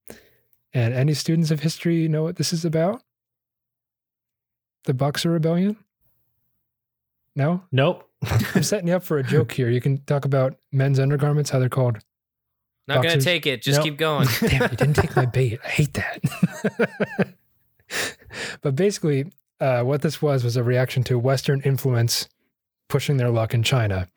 And any students of history know what this is about? The Boxer Rebellion? No? Nope. <laughs> I'm setting you up for a joke here. You can talk about men's undergarments, how they're called. Not gonna take it. Just Nope. keep going. <laughs> Damn, you didn't take my <laughs> bait. I hate that. but basically, uh, what this was was a reaction to Western influence pushing their luck in China.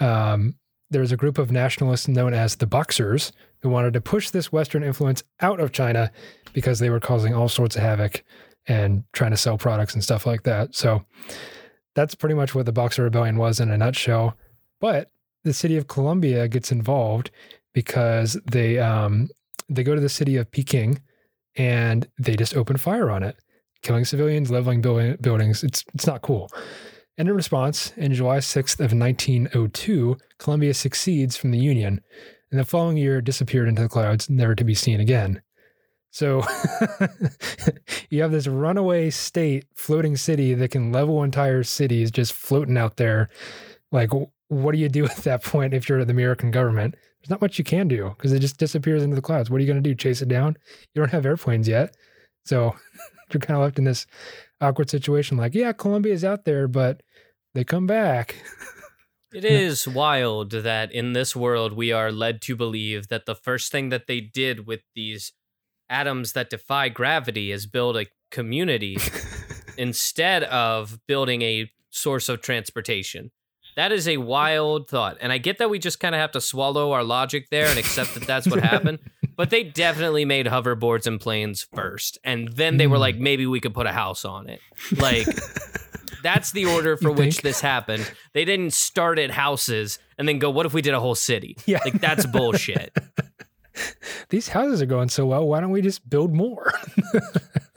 Um, there was a group of nationalists known as the Boxers who wanted to push this Western influence out of China because they were causing all sorts of havoc and trying to sell products and stuff like that. So that's pretty much what the Boxer Rebellion was in a nutshell. But the city of Columbia gets involved because they um, they go to the city of Peking and they just open fire on it, killing civilians, leveling building, buildings. It's it's not cool. And in response, in July 6th of 1902, Columbia succeeds from the Union, and the following year disappeared into the clouds, never to be seen again. So <laughs> you have this runaway state, floating city that can level entire cities just floating out there. Like, what do you do <laughs> at that point if you're the American government? There's not much you can do because it just disappears into the clouds. What are you going to do? Chase it down? You don't have airplanes yet. So <laughs> you're kind of left in this awkward situation like, yeah, Columbia's out there, but they come back. It is wild that in this world we are led to believe that the first thing that they did with these atoms that defy gravity is build a community <laughs> instead of building a source of transportation. That is a wild thought. And I get that we just kind of have to swallow our logic there and accept that that's what happened. <laughs> But they definitely made hoverboards and planes first. And then they were like, hmm. maybe we could put a house on it. Like, <laughs> that's the order <laughs> for which think? this happened. They didn't start at houses and then go, what if we did a whole city? <laughs> Yeah. Like, that's bullshit. <laughs> These houses are going so well. Why don't we just build more?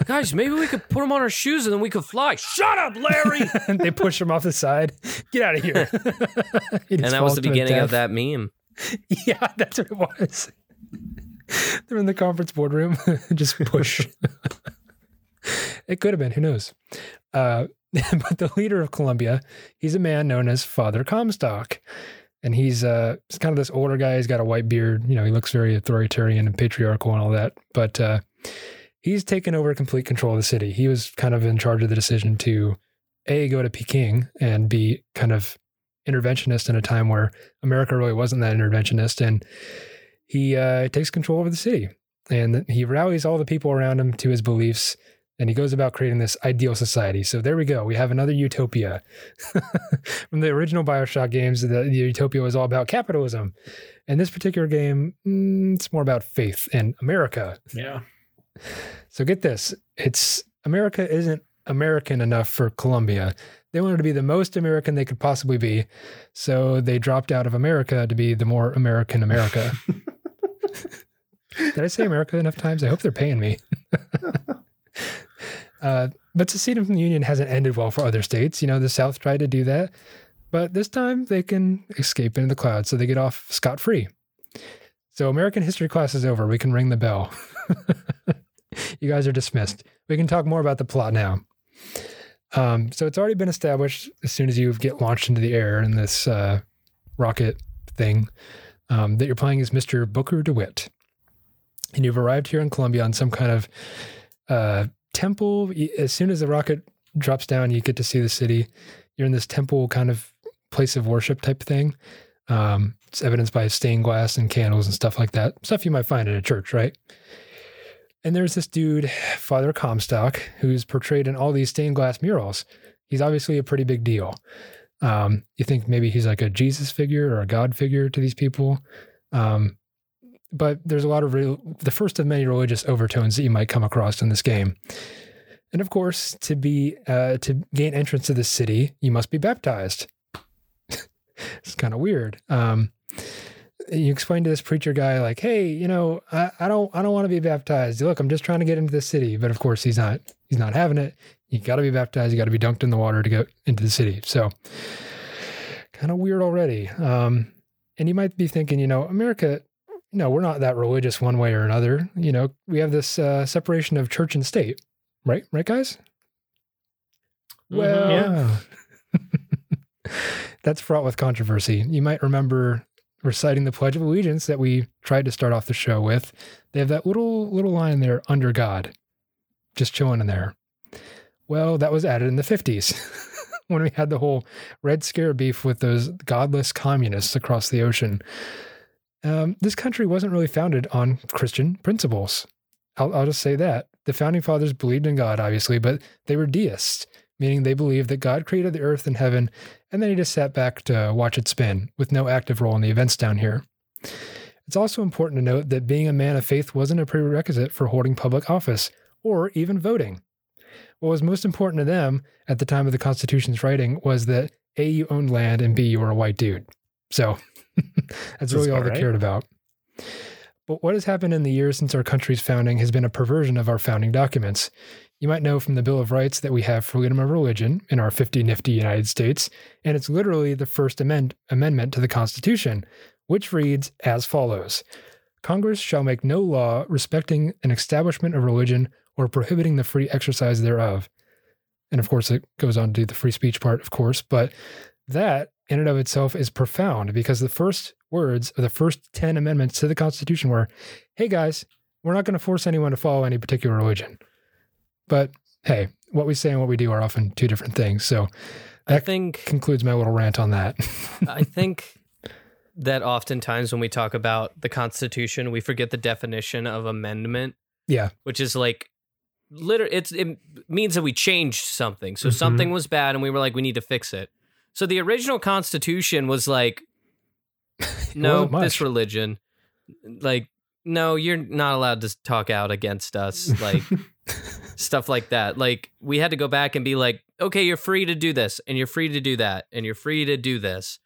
Guys, maybe we could put them on our shoes and then we could fly. Shut up, Larry. and they push them off the side. Get out of here. He and that was the beginning of that meme. Yeah, that's what it was. They're in the conference boardroom. Just push. it could have been. Who knows? Uh, <laughs> but the leader of Columbia, he's a man known as Father Comstock. And he's uh, he's kind of this older guy. He's got a white beard. You know, he looks very authoritarian and patriarchal and all that. But uh, he's taken over complete control of the city. He was kind of in charge of the decision to a go to Peking and be kind of interventionist in a time where America really wasn't that interventionist, and he uh, takes control over the city and he rallies all the people around him to his beliefs. And he goes about creating this ideal society. So there we go. We have another utopia. <laughs> From the original Bioshock games, the, the utopia was all about capitalism. And this particular game, mm, it's more about faith and America. Yeah. So get this it's America isn't American enough for Columbia. They wanted to be the most American they could possibly be. So they dropped out of America to be the more American America. <laughs> Did I say America enough times? I hope they're paying me. <laughs> uh, but seceding from the Union hasn't ended well for other states. You know, the South tried to do that, but this time they can escape into the clouds. So they get off scot free. So American history class is over. We can ring the bell. <laughs> you guys are dismissed. We can talk more about the plot now. Um, so it's already been established as soon as you get launched into the air in this uh, rocket thing um, that you're playing as Mr. Booker DeWitt. And you've arrived here in Columbia on some kind of uh, temple. As soon as the rocket drops down, you get to see the city. You're in this temple kind of place of worship type thing. Um, it's evidenced by stained glass and candles and stuff like that. Stuff you might find at a church, right? And there's this dude, Father Comstock, who's portrayed in all these stained glass murals. He's obviously a pretty big deal. Um, you think maybe he's like a Jesus figure or a God figure to these people. Um, but there's a lot of real, the first of many religious overtones that you might come across in this game. And of course, to be uh, to gain entrance to the city, you must be baptized. <laughs> it's kind of weird. Um, you explain to this preacher guy like, "Hey, you know, I, I don't, I don't want to be baptized. Look, I'm just trying to get into the city." But of course, he's not. He's not having it. You got to be baptized. You got to be dunked in the water to go into the city. So, kind of weird already. Um, and you might be thinking, you know, America, no, we're not that religious one way or another. You know, we have this uh, separation of church and state, right? Right, guys? Mhm. Well, Yeah. <laughs> that's fraught with controversy. You might remember reciting the Pledge of Allegiance that we tried to start off the show with. They have that little little line there, under God, just chilling in there. Well, that was added in the 50s <laughs> when we had the whole Red Scare beef with those godless communists across the ocean. Um, this country wasn't really founded on Christian principles. I'll, I'll just say that. The founding fathers believed in God, obviously, but they were deists, meaning they believed that God created the earth and heaven, and then he just sat back to watch it spin with no active role in the events down here. It's also important to note that being a man of faith wasn't a prerequisite for holding public office or even voting. What was most important to them at the time of the Constitution's writing was that A, you owned land, and B, you were a white dude. So <laughs> that's really all about they cared about. But what has happened in the years since our country's founding has been a perversion of our founding documents. You might know from the Bill of Rights that we have freedom of religion in our 50 nifty United States, and it's literally the first amend- amendment to the Constitution, which reads as follows Congress shall make no law respecting an establishment of religion or prohibiting the free exercise thereof. And of course, it goes on to do the free speech part, of course, but that in and of itself is profound because the first words of the first 10 amendments to the Constitution were hey guys, we're not going to force anyone to follow any particular religion. But hey, what we say and what we do are often two different things. So I think concludes my little rant on that. <laughs> I think that oftentimes when we talk about the Constitution, we forget the definition of amendment, yeah. which is like literally it's it means that we changed something. So Mhm. something was bad and we were like we need to fix it. So the original Constitution was like <laughs> no, this religion like no, you're not allowed to talk out against us like <laughs> stuff like that. Like we had to go back and be like, okay, you're free to do this and you're free to do that and you're free to do this.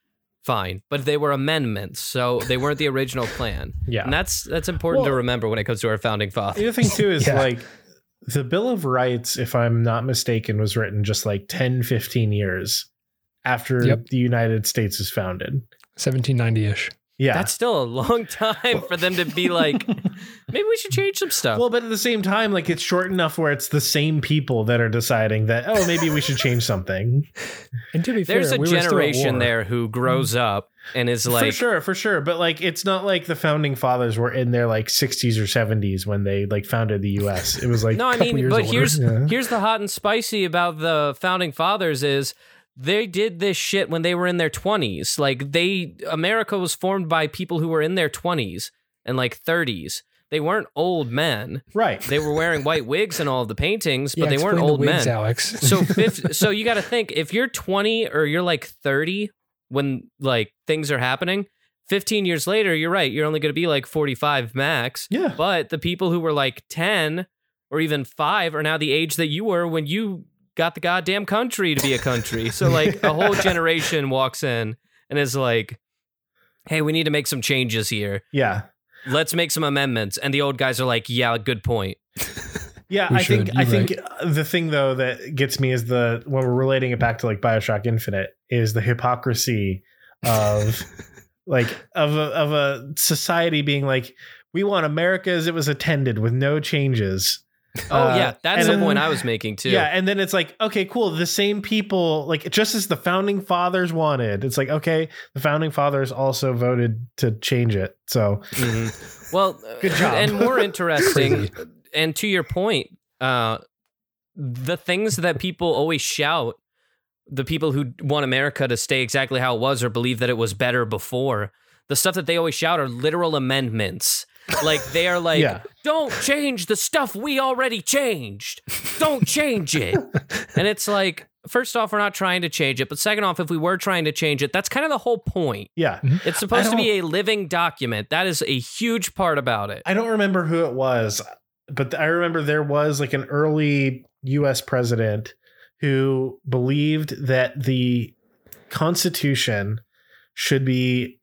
Fine. But they were amendments, so they weren't the original plan. <laughs> Yeah. And that's that's important to remember when it comes to our founding fathers. The other thing too is Yeah. like the Bill of Rights, if I'm not mistaken, was written just like 10, 15 years after Yep. the United States is founded. 1790 ish. Yeah. That's still a long time for them to be <laughs> like, maybe we should change some stuff. well, but at the same time, like it's short enough where it's the same people that are deciding that, oh, maybe we should change something. <laughs> And to be fair, There's fair, a we were still at generation war. there who grows mm-hmm. up and is like for sure, for sure. But like it's not like the founding fathers were in their like 60s or 70s when they like founded the US. It was like no, I mean, years but older. here's Yeah. here's the hot and spicy about the founding fathers is they did this shit when they were in their 20s. Like they America was formed by people who were in their 20s and like 30s. They weren't old men. right. They were wearing white <laughs> wigs in all of the paintings, but Yeah, they weren't explain the old wigs, men. Alex. <laughs> so fifth, so you got to think if you're 20 or you're like 30 when like things are happening 15 years later you're right you're only going to be like 45 max Yeah. but the people who were like 10 or even 5 are now the age that you were when you got the goddamn country to be a country. So like a whole <laughs> generation walks in and is like hey we need to make some changes here. Yeah. let's make some amendments. And the old guys are like yeah good point. <laughs> Yeah, We I think should, I you're think the thing though that gets me is the when we're relating it back to like BioShock Infinite is the hypocrisy of <laughs> like of a, of a society being like we want America as it was attended with no changes. Oh Uh, yeah that's and the then- point i was making too Yeah, and then it's like okay, cool. The same people like just as the founding fathers wanted. It's like okay, the founding fathers also voted to change it. So Mhm. Well, <laughs> Good uh, job. And more interesting, and to your point, uh, the things that people always shout, the people who want America to stay exactly how it was or believe that it was better before, the stuff that they always shout are literal amendments. Like they are like, Yeah. don't change the stuff we already changed. Don't change it. and it's like, first off, we're not trying to change it. But second off, if we were trying to change it, that's kind of the whole point. yeah, mm-hmm. It's supposed to be a living document. That is a huge part about it. I don't remember who it was. but I remember there was like an early U.S. president who believed that the Constitution should be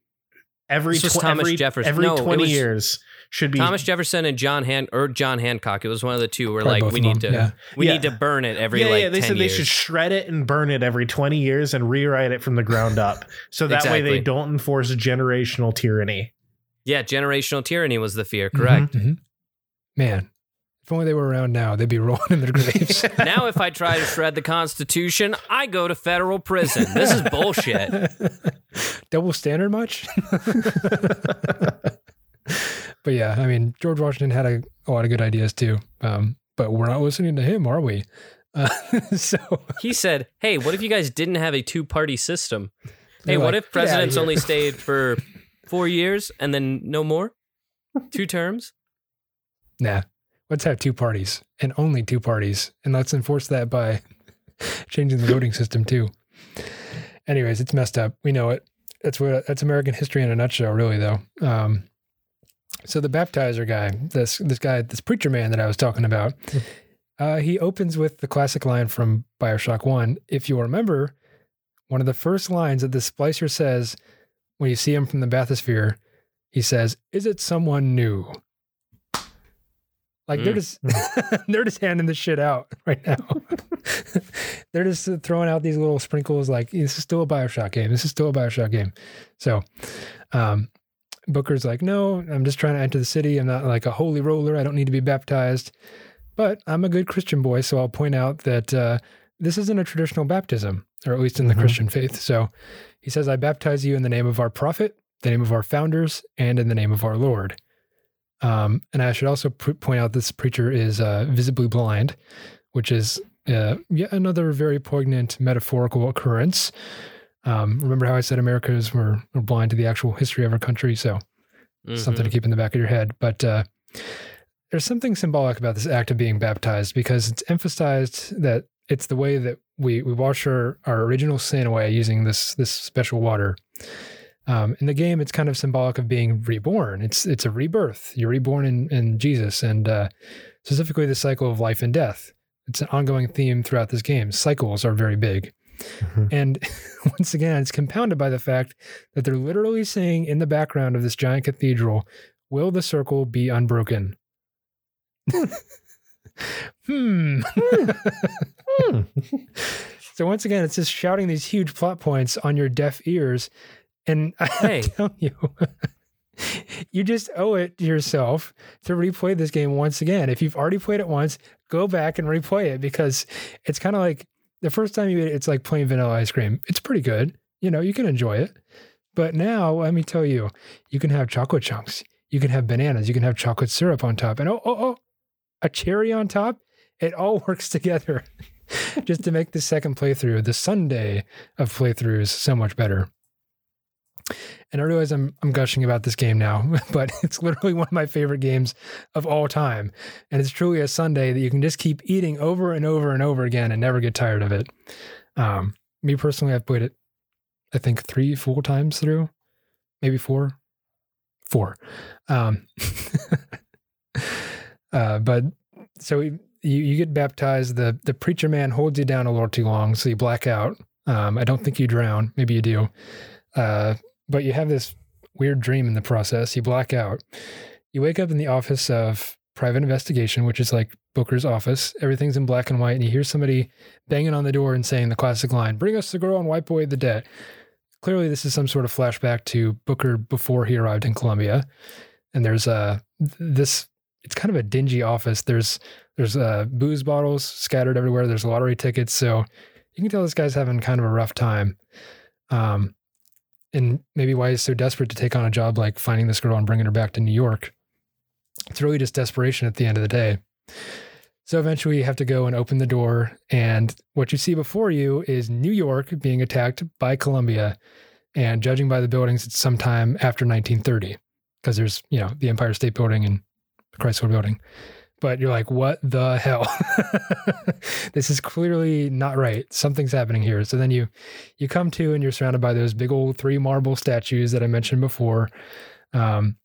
every tw- Thomas every, Jefferson. every No, twenty was years should be Thomas Jefferson and John Han or John Hancock. It was one of the two. Were Probably like, we need them, to yeah. we Yeah. need to burn it every yeah, like yeah. They 10 said years. they should shred it and burn it every twenty years and rewrite it from the ground up, so that way they don't enforce generational tyranny. Yeah, generational tyranny was the fear. Correct. Mhm. Man, if only they were around now, they'd be <laughs> rolling in their graves. <laughs> now, if I try to shred the Constitution, I go to federal prison. This is bullshit. <laughs> Double standard much? But yeah, I mean, George Washington had a, a lot of good ideas too. Um, but we're not listening to him, are we? Uh, <laughs> so He said, "Hey, what if you guys didn't have a two-party system? Hey, They're what if presidents only <laughs> stayed for four years and then no more? Two terms? nah, let's have two parties and only two parties, and let's enforce that by <laughs> changing the voting system too. Anyways, it's messed up. We know it. That's what that's American history in a nutshell, really. Though. Um, so the baptizer guy, this this guy, this preacher man that I was talking about, uh, he opens with the classic line from Bioshock One. If you remember, one of the first lines that the splicer says when you see him from the bathysphere, he says, "Is it someone new?" Like they're Mm. just <laughs> they're just handing this shit out <laughs> right now. <laughs> they're just throwing out these little sprinkles like this is still a Bioshock game. This is still a Bioshock game. So um Booker's like, no, I'm just trying to enter the city. I'm not like a holy roller. I don't need to be baptized. But I'm a good Christian boy, so I'll point out that uh, this isn't a traditional baptism, or at least in the Mhm. Christian faith. So he says, I baptize you in the name of our prophet, the name of our founders, and in the name of our Lord. Um, and I should also point out this preacher is uh, visibly blind, which is uh, yet another very poignant metaphorical occurrence. Um, remember how I said Americans were, were blind to the actual history of our country? So something to keep in the back of your head. But uh, there's something symbolic about this act of being baptized because it's emphasized that it's the way that we we wash our, our original sin away using this this special water. Um, in the game, it's kind of symbolic of being reborn. It's it's a rebirth. You're reborn in, in Jesus, and uh, specifically the cycle of life and death. It's an ongoing theme throughout this game. Cycles are very big. Mhm. <laughs> And <laughs> once again, it's compounded by the fact that they're literally saying in the background of this giant cathedral, Will the circle be unbroken? <laughs> hmm. Hmm. so once again, it's just shouting these huge plot points on your deaf ears. And I Hey. tell you, you just owe it to yourself to replay this game once again. If you've already played it once, go back and replay it because it's kind of like the first time you eat it, it's like plain vanilla ice cream. It's pretty good. You know, you can enjoy it. But now, let me tell you, you can have chocolate chunks. You can have bananas. You can have chocolate syrup on top. And oh, oh, oh, a cherry on top. It all <laughs> works together <laughs> just to make the second playthrough, the sundae of playthroughs, so much better. And I realize I'm I'm gushing about this game now, <laughs> but it's literally one of my favorite games of all time. And it's truly a sundae that you can just keep eating over and over and over again and never get tired of it. Um, me personally, I've played it, I think three full times through, maybe four, four. Um, <laughs> uh, but so you you get baptized. The the preacher man holds you down a little too long, so you black out. Um, I don't think you drown. Maybe you do. Uh, but you have this weird dream in the process. You black out. You wake up in the office of private investigation, which is like Booker's office. Everything's in black and white, and you hear somebody banging on the door and saying the classic line, Bring us the girl and wipe away the debt. Clearly, this is some sort of flashback to Booker before he arrived in Columbia. And there's a this, it's kind of a dingy office. There's there's uh, booze bottles scattered everywhere. There's lottery tickets. So you can tell this guy's having kind of a rough time. Um, and maybe why he's so desperate to take on a job like finding this girl and bringing her back to New York. It's really just desperation at the end of the day. So eventually you have to go and open the door. And what you see before you is New York being attacked by Columbia. And judging by the buildings, it's sometime after 1930 because there's, you know, the Empire State Building and the Chrysler Building. But you're like, what the hell? <laughs> this is clearly not right. Something's happening here. So then you you come to and you're surrounded by those big old three marble statues that I mentioned before. Um,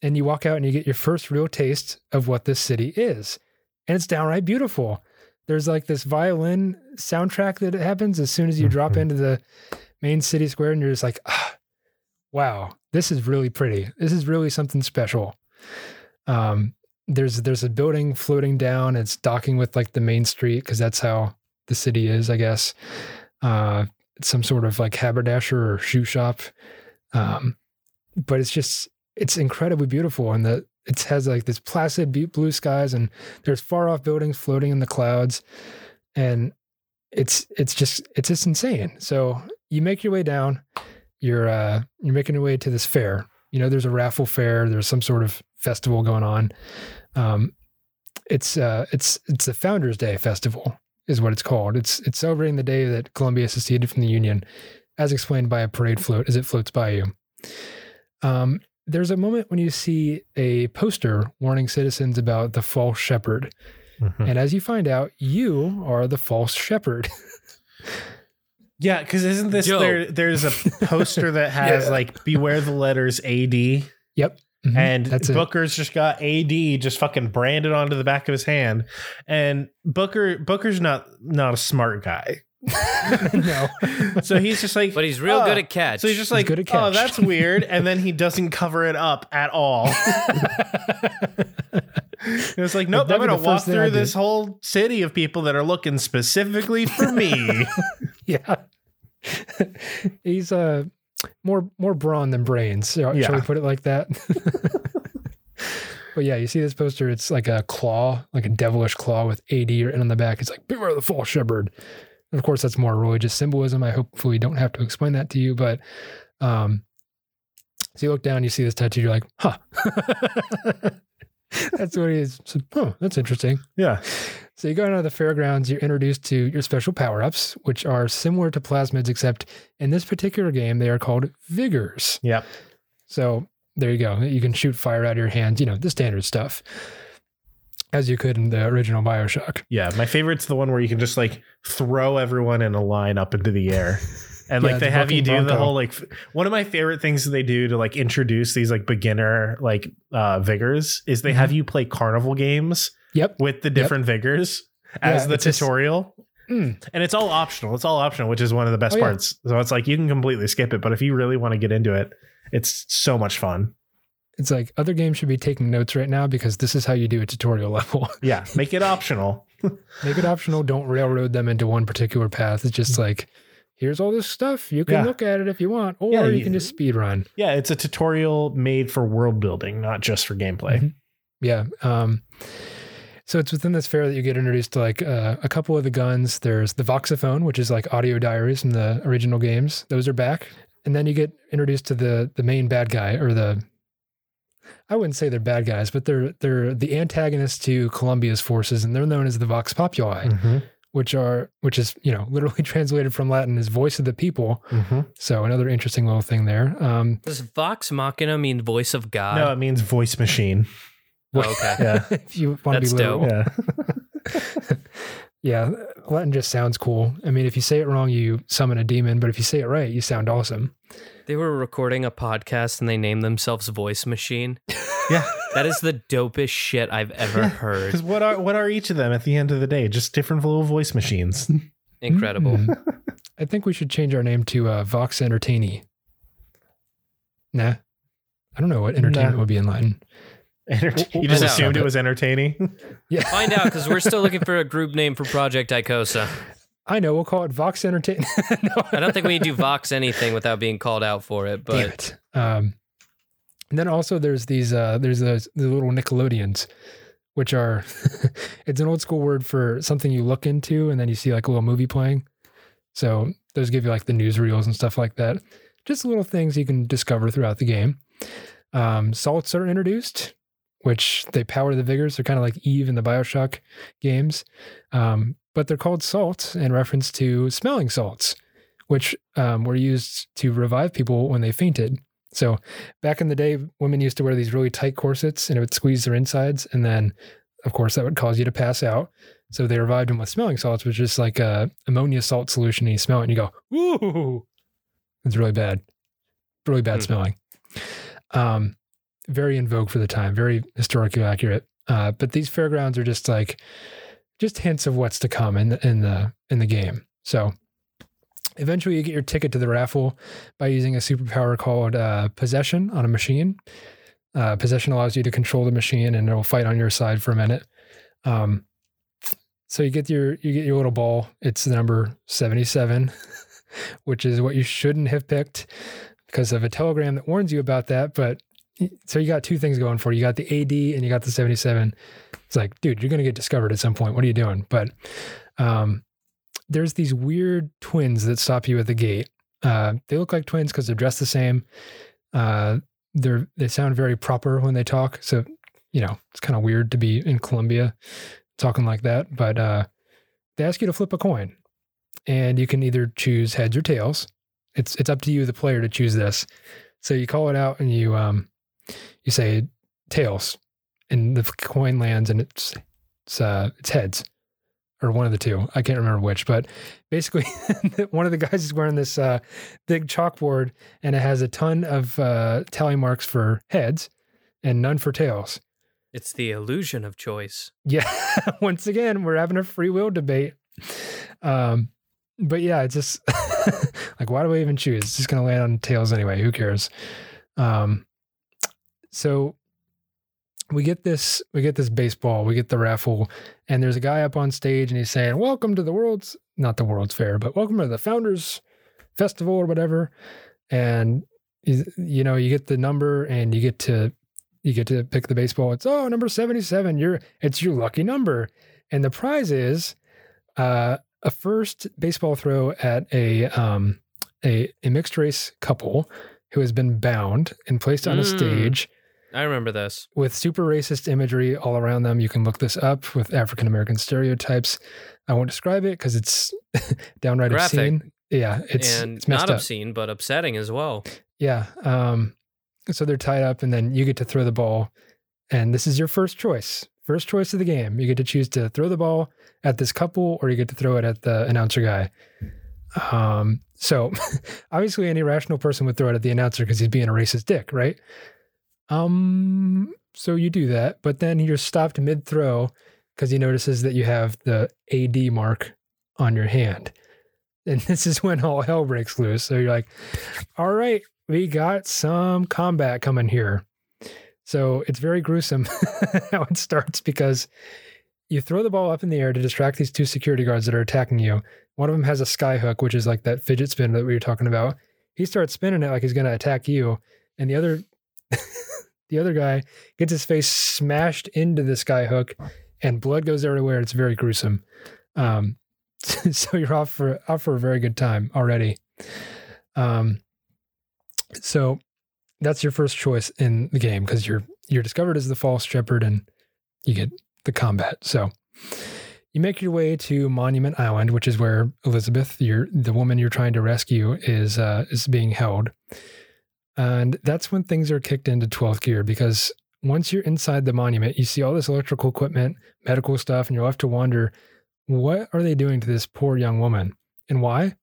and you walk out and you get your first real taste of what this city is. And it's downright beautiful. There's like this violin soundtrack that happens as soon as you drop Mhm. into the main city square, and you're just like, ah, wow, this is really pretty. This is really something special. Um, there's there's a building floating down. It's docking with like the main street because that's how the city is, I guess. Uh, some sort of like haberdasher or shoe shop. Um, but it's just it's incredibly beautiful, and the it has like this placid blue skies, and there's far off buildings floating in the clouds, and it's it's just it's just insane. So you make your way down, you're uh, you're making your way to this fair. You know, there's a raffle fair. There's some sort of festival going on. Um, it's uh, it's it's the Founders Day festival, is what it's called. It's it's celebrating the day that Columbia seceded from the Union, as explained by a parade float as it floats by you. Um, there's a moment when you see a poster warning citizens about the false shepherd, Mhm. and as you find out, you are the false shepherd. <laughs> Yeah, because isn't this Dope. there? There's a <laughs> poster that has Yeah. like beware the letters AD, yep, Mhm. and that's it. Booker's just got AD just fucking branded onto the back of his hand, and Booker Booker's not not a smart guy, <laughs> no, <laughs> so he's just like, But he's real "Oh." good at catch. So he's just like, good at oh, that's weird, and then he doesn't cover it up at all. <laughs> It's like, nope, I'm gonna walk first thing I through this whole city of people that are looking specifically for me. yeah. He's uh more more brawn than brains. Shall, shall we Yeah. put it like that? <laughs> <laughs> but yeah, you see this poster, it's like a claw, like a devilish claw with AD written on the back. It's like beware the false shepherd. And of course, that's more religious symbolism. I hopefully don't have to explain that to you, but um so you look down, you see this tattoo, you're like, huh. <laughs> that's what he is. So, oh, that's interesting. yeah, So you go into the fairgrounds, you're introduced to your special power-ups, which are similar to plasmids, except in this particular game, they are called vigors. Yeah. So there you go. You can shoot fire out of your hands, you know, the standard stuff. As you could in the original Bioshock. Yeah, my favorite's the one where you can just like throw everyone in a line up into the air. <laughs> And Yeah, like they have you do the whole like one of my favorite things that they do to like introduce these like beginner like uh vigors is they Mhm. have you play carnival games Yep. with the different vigors Yeah, as the it's just- tutorial. Mm. And it's all optional. It's all optional, which is one of the best Oh, yeah. parts. So it's like you can completely skip it, but if you really want to get into it, it's so much fun. It's like other games should be taking notes right now because this is how you do a tutorial <laughs> level. Yeah, make it optional. <laughs> Make it optional. Don't railroad them into one particular path. It's just like, here's all this stuff. You can Yeah. look at it if you want, or Yeah, you you- can just speed run. Yeah, it's a tutorial made for world building, not just for gameplay. Mhm. Yeah. Um, so it's within this fair that you get introduced to like uh, a couple of the guns. There's the Voxophone, which is like audio diaries from the original games. Those are back. And then you get introduced to the the main bad guy or the I wouldn't say they're bad guys, but they're they're the antagonists to Columbia's forces, and they're known as the Vox Populi, Mhm, which are which is you know <laughs> literally translated from Latin is voice of the people. mhm. So another interesting little thing there. Um, Does Vox Machina mean voice of God? No, it means voice machine. <laughs> Oh, okay. Yeah. <laughs> if you want to be That's literal. dope. Yeah. Yeah, Latin just sounds cool. I mean, if you say it wrong, you summon a demon, but if you say it right, you sound awesome. They were recording a podcast and they named themselves Voice Machine. Yeah. That is the dopest shit I've ever heard. Because what are what are each of them at the end of the day? Just different little voice machines. <laughs> Incredible. Mm. I think we should change our name to uh, Vox Entertaini. Nah. I don't know what entertainment Nah. would be in Latin. Enter- you just we'll assumed find it was entertaining. <laughs> Yeah. Find out because we're still looking for a group name for Project Icosa. <laughs> I know. We'll call it Vox Entertain. no. I don't think we do Vox anything without being called out for it, Damn but it. Um, and then also there's these uh, there's those the little Nickelodeons, which are <laughs> it's an old school word for something you look into and then you see like a little movie playing. So those give you like the newsreels and stuff like that. Just little things you can discover throughout the game. Um, salts are introduced, which they power the vigors. They're kind of like Eve in the Bioshock games, um, but they're called salts in reference to smelling salts, which um, were used to revive people when they fainted. So back in the day, women used to wear these really tight corsets and it would squeeze their insides. And then, of course, that would cause you to pass out. So they revived them with smelling salts, which is like a ammonia salt solution. And you smell it and you go, ooh, it's really bad. Really bad Hmm. smelling. Um, very in vogue for the time, very historically accurate. Uh, but these fairgrounds are just like just hints of what's to come in the in the in the game. So eventually, you get your ticket to the raffle by using a superpower called uh, possession on a machine. Uh, possession allows you to control the machine, and it'll fight on your side for a minute. Um, so you get your you get your little ball. It's the number seventy seven, <laughs> which is what you shouldn't have picked because of a telegram that warns you about that. But so you got two things going for you. You got the AD and you got the 77. It's like, dude, you're to get discovered at some point. What are you doing? But um, there's these weird twins that stop you at the gate. Uh, they look like twins because they're dressed the same. Uh, they're they sound very proper when they talk. So you know it's kind of weird to be in Columbia talking like that. But uh, they ask you to flip a coin, and you can either choose heads or tails. It's it's up to you, the player, to choose this. So you call it out, and you um, you say tails, and the coin lands, and it's it's uh, it's heads, or one of the two. I can't remember which, but basically, <laughs> one of the guys is wearing this uh, big chalkboard, and it has a ton of uh, tally marks for heads and none for tails. It's the illusion of choice. Yeah, <laughs> once again, we're having a free will debate. Um, but yeah, it's just <laughs> like, why do I even choose? It's just gonna land on tails anyway. Who cares? Um, so we get this we get this baseball we get the raffle and there's a guy up on stage and he's saying welcome to the world's not the world's fair but welcome to the founders festival or whatever. And you, know you get the number and you get to you get to pick the baseball. It's oh number 77 you're it's your lucky number. And the prize is uh, a first baseball throw at a um a, a mixed race couple who has been bound and placed on a Mm. stage I remember this. with super racist imagery all around them. You can look this up with African American stereotypes. I won't describe it because it's <laughs> downright Graphic. obscene. Yeah, it's and it's not up. obscene, but upsetting as well. Yeah. Um, so they're tied up, and then you get to throw the ball, and this is your first choice. First choice of the game. You get to choose to throw the ball at this couple, or you get to throw it at the announcer guy. Um, so <laughs> obviously, any rational person would throw it at the announcer because he's being a racist dick, right? Um, so you do that, but then you're stopped mid throw because he notices that you have the AD mark on your hand. And <laughs> this is when all hell breaks loose. So you're like, all right, we got some combat coming here. So it's very gruesome <laughs> how it starts because you throw the ball up in the air to distract these two security guards that are attacking you. One of them has a sky hook, which is like that fidget spin that we were talking about. He starts spinning it like he's going to attack you, and the other the other guy gets his face smashed into the sky hook, and blood goes everywhere. It's very gruesome. Um, <laughs> so you're off for off for a very good time already. Um, so that's your first choice in the game because you're you're discovered as the false shepherd and you get the combat. So you make your way to Monument Island, which is where Elizabeth, your the woman you're trying to rescue, is uh, is being held, and that's when things are kicked into 12th gear because once you're inside the monument, you see all this electrical equipment, medical stuff, and you're left to wonder, what are they doing to this poor young woman, and why?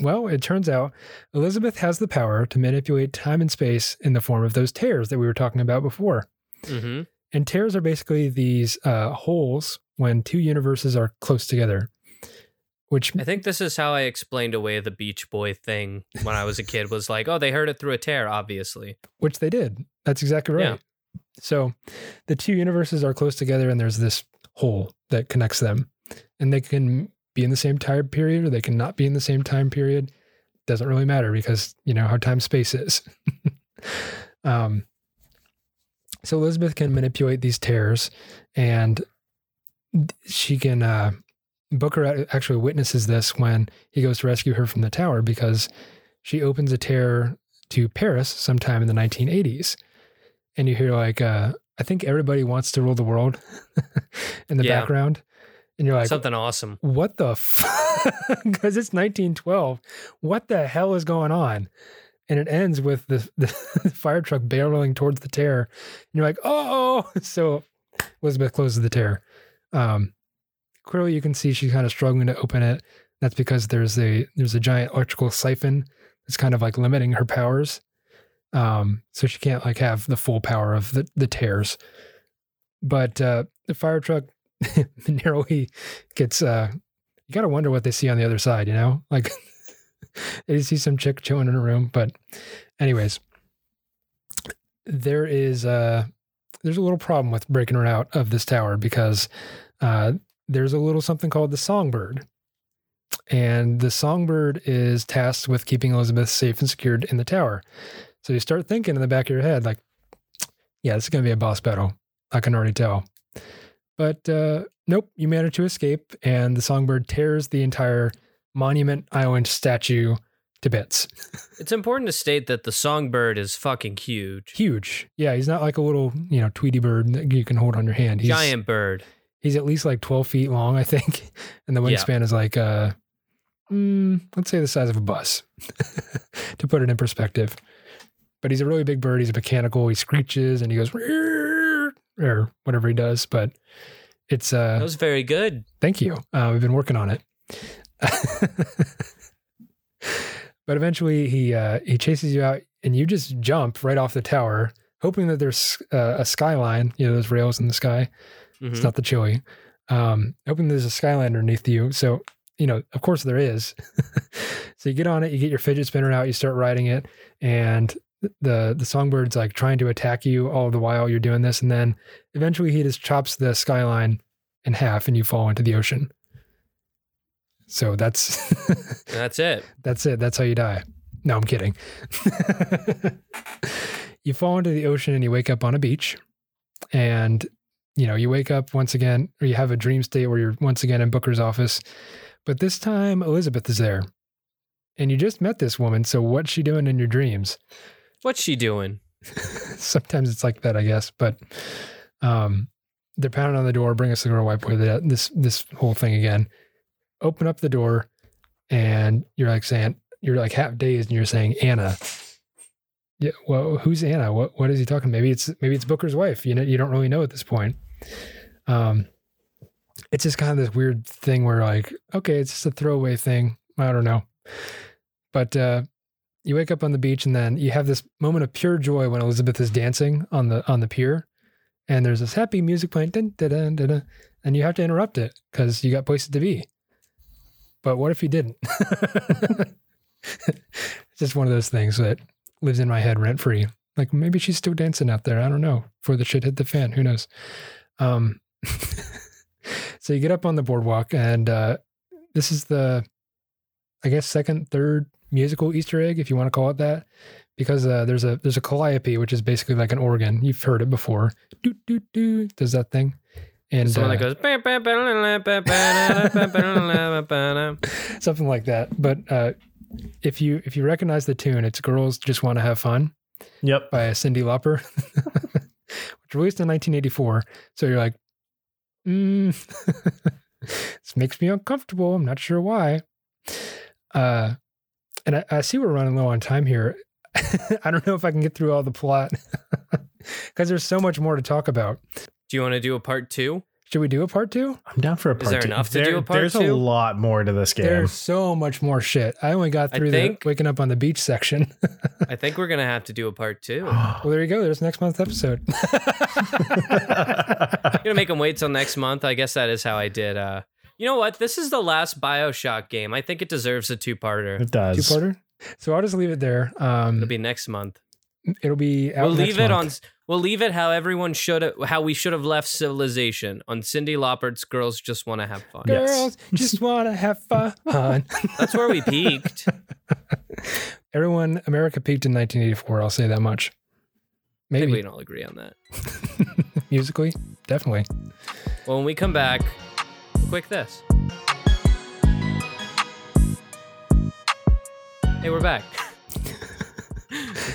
Well, it turns out Elizabeth has the power to manipulate time and space in the form of those tears that we were talking about before. hmm And tears are basically these uh, holes when two universes are close together, which I think this is how I explained away the Beach Boy thing when I was a kid. Was like, oh, they heard it through a tear, obviously. which they did. That's exactly right. Yeah. So the two universes are close together, and there's this hole that connects them, and they can be in the same time period or they can not be in the same time period. Doesn't really matter because you know how time space is. <laughs> um, so Elizabeth can manipulate these tears, and she can. Uh, Booker actually witnesses this when he goes to rescue her from the tower because she opens a tear to Paris sometime in the 1980s. And you hear like, uh, I think everybody wants to rule the world <laughs> in the Yeah. background. And you're like, Something awesome. what the Because <laughs> it's 1912. What the hell is going on? And it ends with the, <laughs> the fire truck barreling towards the tear. And you're like, oh, so Elizabeth closes the tear. Um, clearly, you can see she's kind of struggling to open it. That's because there's a there's a giant electrical siphon that's kind of like limiting her powers. Um, so she can't like have the full power of the, the tears. But uh, the fire truck <laughs> narrowly gets uh you gotta wonder what they see on the other side, you know? Like <laughs> they see some chick chilling in a room. But anyways, there is uh there's a little problem with breaking her out of this tower because uh there's a little something called the songbird. And the songbird is tasked with keeping Elizabeth safe and secured in the tower. So you start thinking in the back of your head, like, yeah, this is gonna be a boss battle. I can already tell. But uh, nope, you manage to escape, and the songbird tears the entire Monument Island statue to bits. <laughs> It's important to state that the songbird is fucking huge. Huge. Yeah, he's not like a little, you know, Tweety bird that you can hold on your hand. He's, Giant bird. He's at least like 12 feet long, I think. <laughs> And the Yeah. wingspan is like, uh, mm, let's say the size of a bus, <laughs> to put it in perspective. But he's a really big bird. He's mechanical. He screeches and he goes, or whatever he does. But it's, uh, That was very good. Thank you. Uh, we've been working on it. <laughs> but eventually, he uh, he chases you out, and you just jump right off the tower, hoping that there's uh, a skyline. You know those rails in the sky. It's Mhm. not the chili. Um, hoping there's a skyline underneath you. So you know, of course, there is. <laughs> so you get on it, you get your fidget spinner out, you start riding it, and the the songbird's like trying to attack you all the while you're doing this, and then eventually he just chops the skyline in half, and you fall into the ocean. So that's <laughs> That's it. that's it. That's how you die. No, I'm kidding. <laughs> you fall into the ocean and you wake up on a beach, and you know you wake up once again, or you have a dream state where you're once again in Booker's office, but this time Elizabeth is there, and you just met this woman. So what's she doing in your dreams? What's she doing? <laughs> Sometimes it's like that, I guess. But um, they're pounding on the door. Bring us the girl, white boy. that- This this whole thing again. Open up the door, and you're like saying you're like half dazed, and you're saying Anna. Yeah. Well, who's Anna? What what is he talking? Maybe it's maybe it's Booker's wife. You know, you don't really know at this point. Um, it's just kind of this weird thing where like, okay, it's just a throwaway thing. I don't know, but uh, you wake up on the beach and then you have this moment of pure joy when Elizabeth is dancing on the on the pier, and there's this happy music playing, dun, dun, dun, and you have to interrupt it because you got places to be. But what if you didn't? it's <laughs> just one of those things that lives in my head rent free. Like maybe she's still dancing out there. I don't know. Before the shit hit the fan, who knows? Um, so you get up on the boardwalk, and uh, this is the, I guess, second, third musical Easter egg, if you want to call it that, because uh, there's a there's a calliope, which is basically like an organ. You've heard it before. Do do do does that thing, and Someone uh, that goes. Something like that. But uh, if you if you recognize the tune, it's "Girls Just Want to Have Fun" Yep. by Cyndi Lauper, which released in 1984. So you're like, mm, <laughs> this makes me uncomfortable. I'm not sure why. Uh, and I, I see we're running low on time here. <laughs> I don't know if I can get through all the plot <laughs> because there's so much more to talk about. Do you want to do a part two? Should we do a part two? I'm down for a part Is there two. enough to do a part There's two? a lot more to this game. There's so much more shit. I only got through think- the waking up on the beach section. <laughs> I think we're gonna have to do a part two. <gasps> well, there you go. There's next month's episode. <laughs> <laughs> I'm gonna make them wait till next month. I guess that is how I did. Uh, you know what? This is the last Bioshock game. I think it deserves a two-parter. it does. Two parter. So I'll just leave it there. Um, It'll be next month. it'll be out We'll next leave it on. Month. We'll leave it how everyone should. How we should have left civilization on Cyndi Lauper's "Girls Just Want to Have Fun." Yeah. Girls just want to have fun. <laughs> That's where we peaked. <laughs> Everyone, America peaked in 1984. I'll say that much. I think Maybe we can all agree on that. <laughs> musically, definitely. Well, when we come back, quick this. Hey, we're back.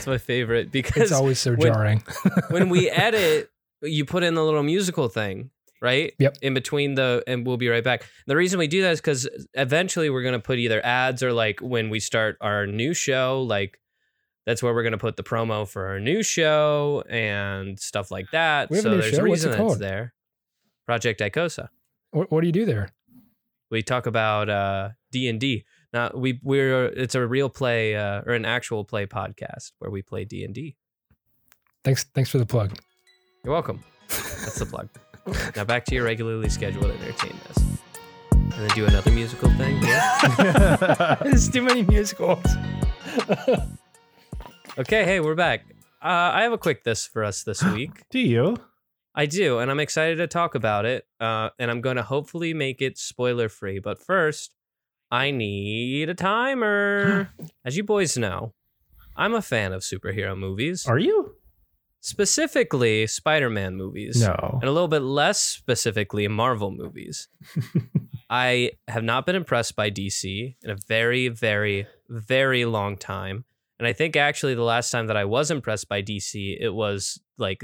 That's my favorite because It's always so when- jarring. <laughs> when we <laughs> edit, you put in the little musical thing, right? Yep. In between the, and we'll be right back. The reason we do that is because eventually we're going to put either ads or like when we start our new show, like that's where we're going to put the promo for our new show and stuff like that. We have a so new there's show? a What's it reason called? there. Project Icosa. what, what do you do there? We talk about uh, D and D. Now we we're it's a real play uh, or an actual play podcast where we play D and D. Thanks, thanks for the plug. You're welcome. That's the plug. <laughs> now back to your regularly scheduled entertainment. And then do another musical thing. <laughs> Yeah. <laughs> There's too many musicals. Okay, hey, we're back. Uh, I have a quick this for us this <gasps> week. Do you? I do, and I'm excited to talk about it. Uh, and I'm going to hopefully make it spoiler free. But first, I need a timer. <gasps> As you boys know, I'm a fan of superhero movies, Are you? specifically Spider Man movies. No. And a little bit less specifically, Marvel movies. <laughs> I have not been impressed by DC in a very, very, very long time. And I think actually the last time that I was impressed by DC, it was like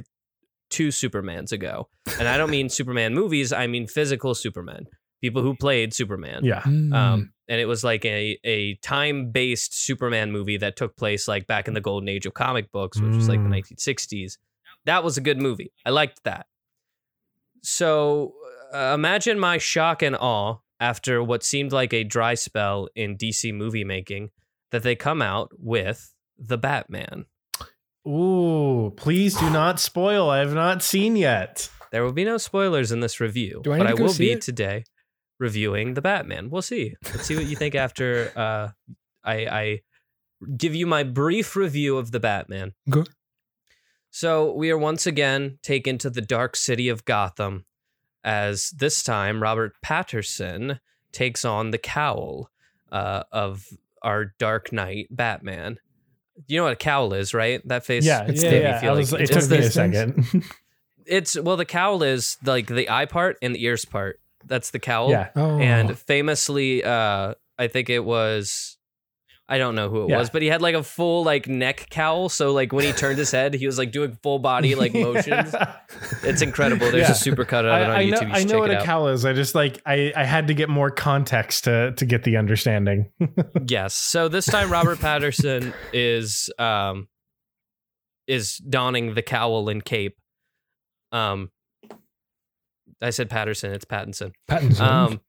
two Supermans ago. And I don't mean <laughs> Superman movies, I mean physical Superman, people who played Superman. Yeah. Mm. Um, and it was like a, a time based Superman movie that took place like back in the golden age of comic books, which was like the Mm. 1960s. That was a good movie. I liked that. So uh, imagine my shock and awe after what seemed like a dry spell in DC movie making that they come out with the Batman. Ooh, please do not spoil. I have not seen yet. There will be no spoilers in this review, Do I but need I go will see be it? today reviewing the Batman. We'll see. Let's see what you think after uh, I, I give you my brief review of the Batman. Good. So we are once again taken to the dark city of Gotham, as this time Robert Patterson takes on the cowl uh, of our Dark Knight Batman. You know what a cowl is, right? That face. Yeah, It's yeah, yeah. feel like was, it it's took me a second. <laughs> It's well, the cowl is like the eye part and the ears part. That's the cowl. yeah. Oh, And famously, uh, I think it was. I don't know who it Yeah. was, but he had like a full like neck cowl. So like when he turned his head, he was like doing full body like <laughs> motions. It's incredible. There's Yeah. a super cut of I, it on I YouTube. know, You I know check what it a out. cowl is. I just like I, I had to get more context to to get the understanding. <laughs> yes. So this time Robert Patterson is um is donning the cowl and cape. Um I said Patterson, it's Pattinson. Pattinson. Um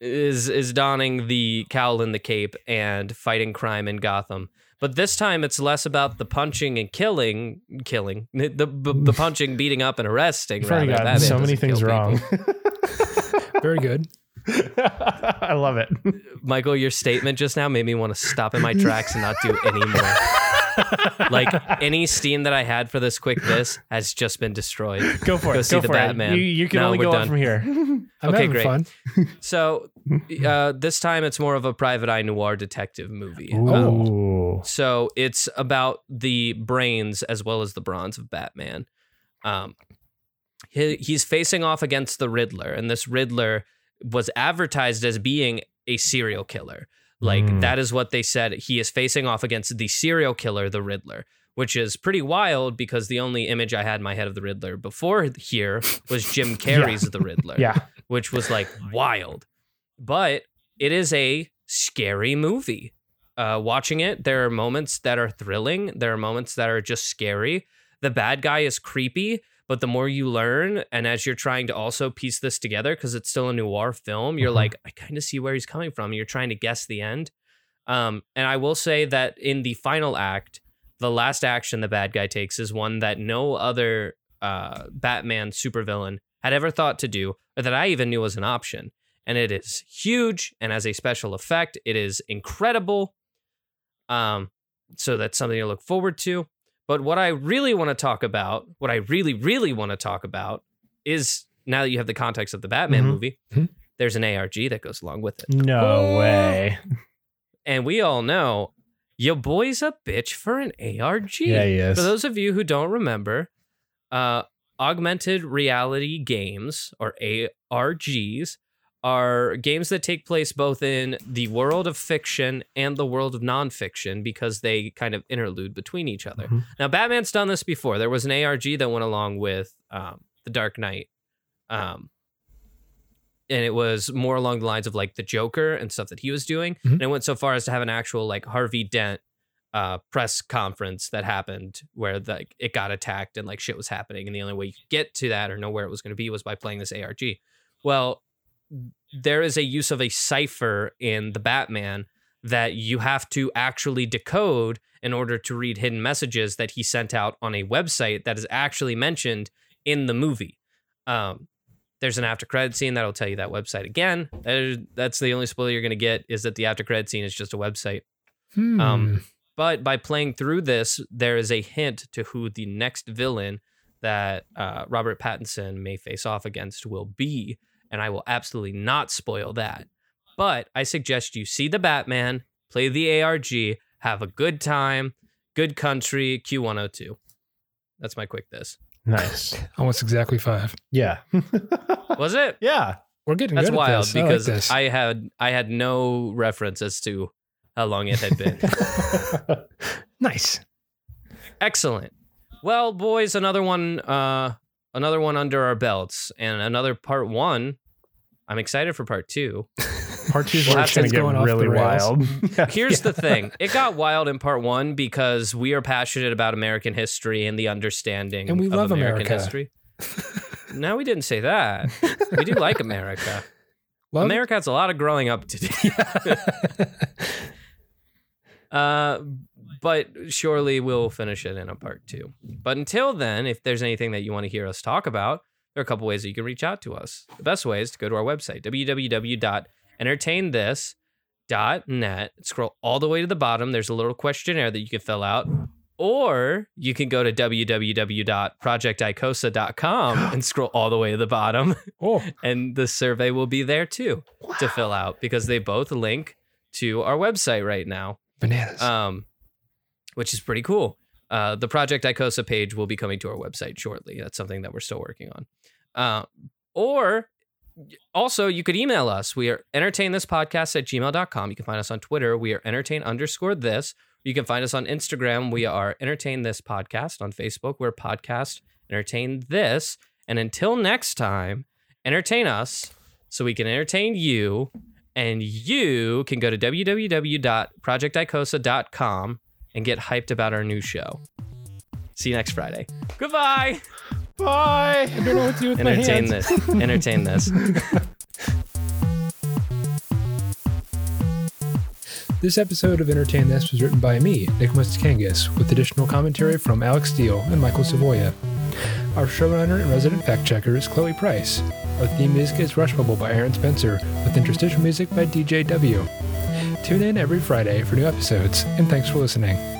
is is donning the cowl and the cape and fighting crime in Gotham. But this time it's less about the punching and killing killing. <laughs> The the, the <laughs> punching, beating up and arresting. You've rather. gotten Batman so many doesn't things kill wrong. people. <laughs> Very good. I love it. Michael, your statement just now made me want to stop in my tracks and not do any more. <laughs> like any steam that I had for this quick this has just been destroyed. Go for it. Go it. see Go the for Batman. it. You, you can No, only we're go done. up from here. <laughs> I'm Okay, having great. fun. <laughs> So uh, this time it's more of a private eye noir detective movie. Um, Ooh. so it's about the brains as well as the bronze of Batman. Um, he, he's facing off against the Riddler, and this Riddler was advertised as being a serial killer. Like Mm. that is what they said. He is facing off against the serial killer, the Riddler, which is pretty wild because the only image I had in my head of the Riddler before here was Jim <laughs> Carrey's The Riddler Yeah. which was like <laughs> wild. But it is a scary movie. Uh, watching it, there are moments that are thrilling. There are moments that are just scary. The bad guy is creepy, but the more you learn, and as you're trying to also piece this together, because it's still a noir film, you're Mhm. like, I kind of see where he's coming from. You're trying to guess the end. Um, and I will say that in the final act, the last action the bad guy takes is one that no other uh, Batman supervillain had ever thought to do, or that I even knew was an option. And it is huge, and as a special effect, it is incredible. Um, so that's something to look forward to. But what I really want to talk about, what I really, really want to talk about, is now that you have the context of the Batman Mhm. movie, Mhm. there's an ARG that goes along with it. No Oh. way. And we all know your boy's a bitch for an ARG. Yeah, he is. For those of you who don't remember, uh, augmented reality games or ARGs are games that take place both in the world of fiction and the world of nonfiction because they kind of interlude between each other. Mhm. Now, Batman's done this before. There was an ARG that went along with um, The Dark Knight. Um, and it was more along the lines of like the Joker and stuff that he was doing. Mhm. And it went so far as to have an actual like Harvey Dent uh, press conference that happened where like it got attacked and like shit was happening, and the only way you could get to that or know where it was going to be was by playing this ARG. Well, there is a use of a cipher in the Batman that you have to actually decode in order to read hidden messages that he sent out on a website that is actually mentioned in the movie. Um, there's an after credit scene that'll tell you that website again. That is- the only spoiler you're going to get is that the after credit scene is just a website. Hmm. Um, But by playing through this, there is a hint to who the next villain that uh, Robert Pattinson may face off against will be. And I will absolutely not spoil that. But I suggest you see the Batman, play the ARG, have a good time, good country, Q102. That's my quick this. Nice. <laughs> Almost exactly five. Yeah. <laughs> Was it? yeah. We're getting That's good at wild this. I like because this. I had I had no reference as to how long it had been. <laughs> nice. Excellent. Well, boys, another one uh another one under our belts and another part 1. I'm excited for part 2. <laughs> Part two is Well, where it's going to get going off the really rails. wild. <laughs> Here's the thing. <laughs> It got wild in part 1 because we are passionate about American history and the understanding And we of love American America. history. no, we didn't say that. We do like America. Love- America has a lot of growing up to do. Uh, but surely we'll finish it in a part two. But until then, if there's anything that you want to hear us talk about, there are a couple ways that you can reach out to us. The best way is to go to our website, www.entertainthis.net. Scroll all the way to the bottom. There's a little questionnaire that you can fill out. Or you can go to www.projecticosa.com <gasps> and scroll all the way to the bottom, oh, <laughs> and the survey will be there too to fill out because they both link to our website right now bananas. um, which is pretty cool. Uh, the Project Icosa page will be coming to our website shortly. That's something that we're still working on. Uh, or also, you could email us. We are entertain this podcast at gmail.com. You can find us on Twitter. We are entertain underscore this. You can find us on Instagram. We are entertain this podcast. On Facebook, we're podcast entertain this. And until next time, entertain us so we can entertain you and you can go to www.projecticosa.com and get hyped about our new show. See you next Friday. Goodbye. Bye. I don't know what to do with my Entertain hands. this. Entertain this. <laughs> This episode of Entertain This was written by me, Nick Mustakangas, with additional commentary from Alex Steele and Michael Savoya. Our showrunner and resident fact checker is Chloe Price. Our theme music is Rush Bubble by Aaron Spencer, with interstitial music by DJ W. Tune in every Friday for new episodes, and thanks for listening.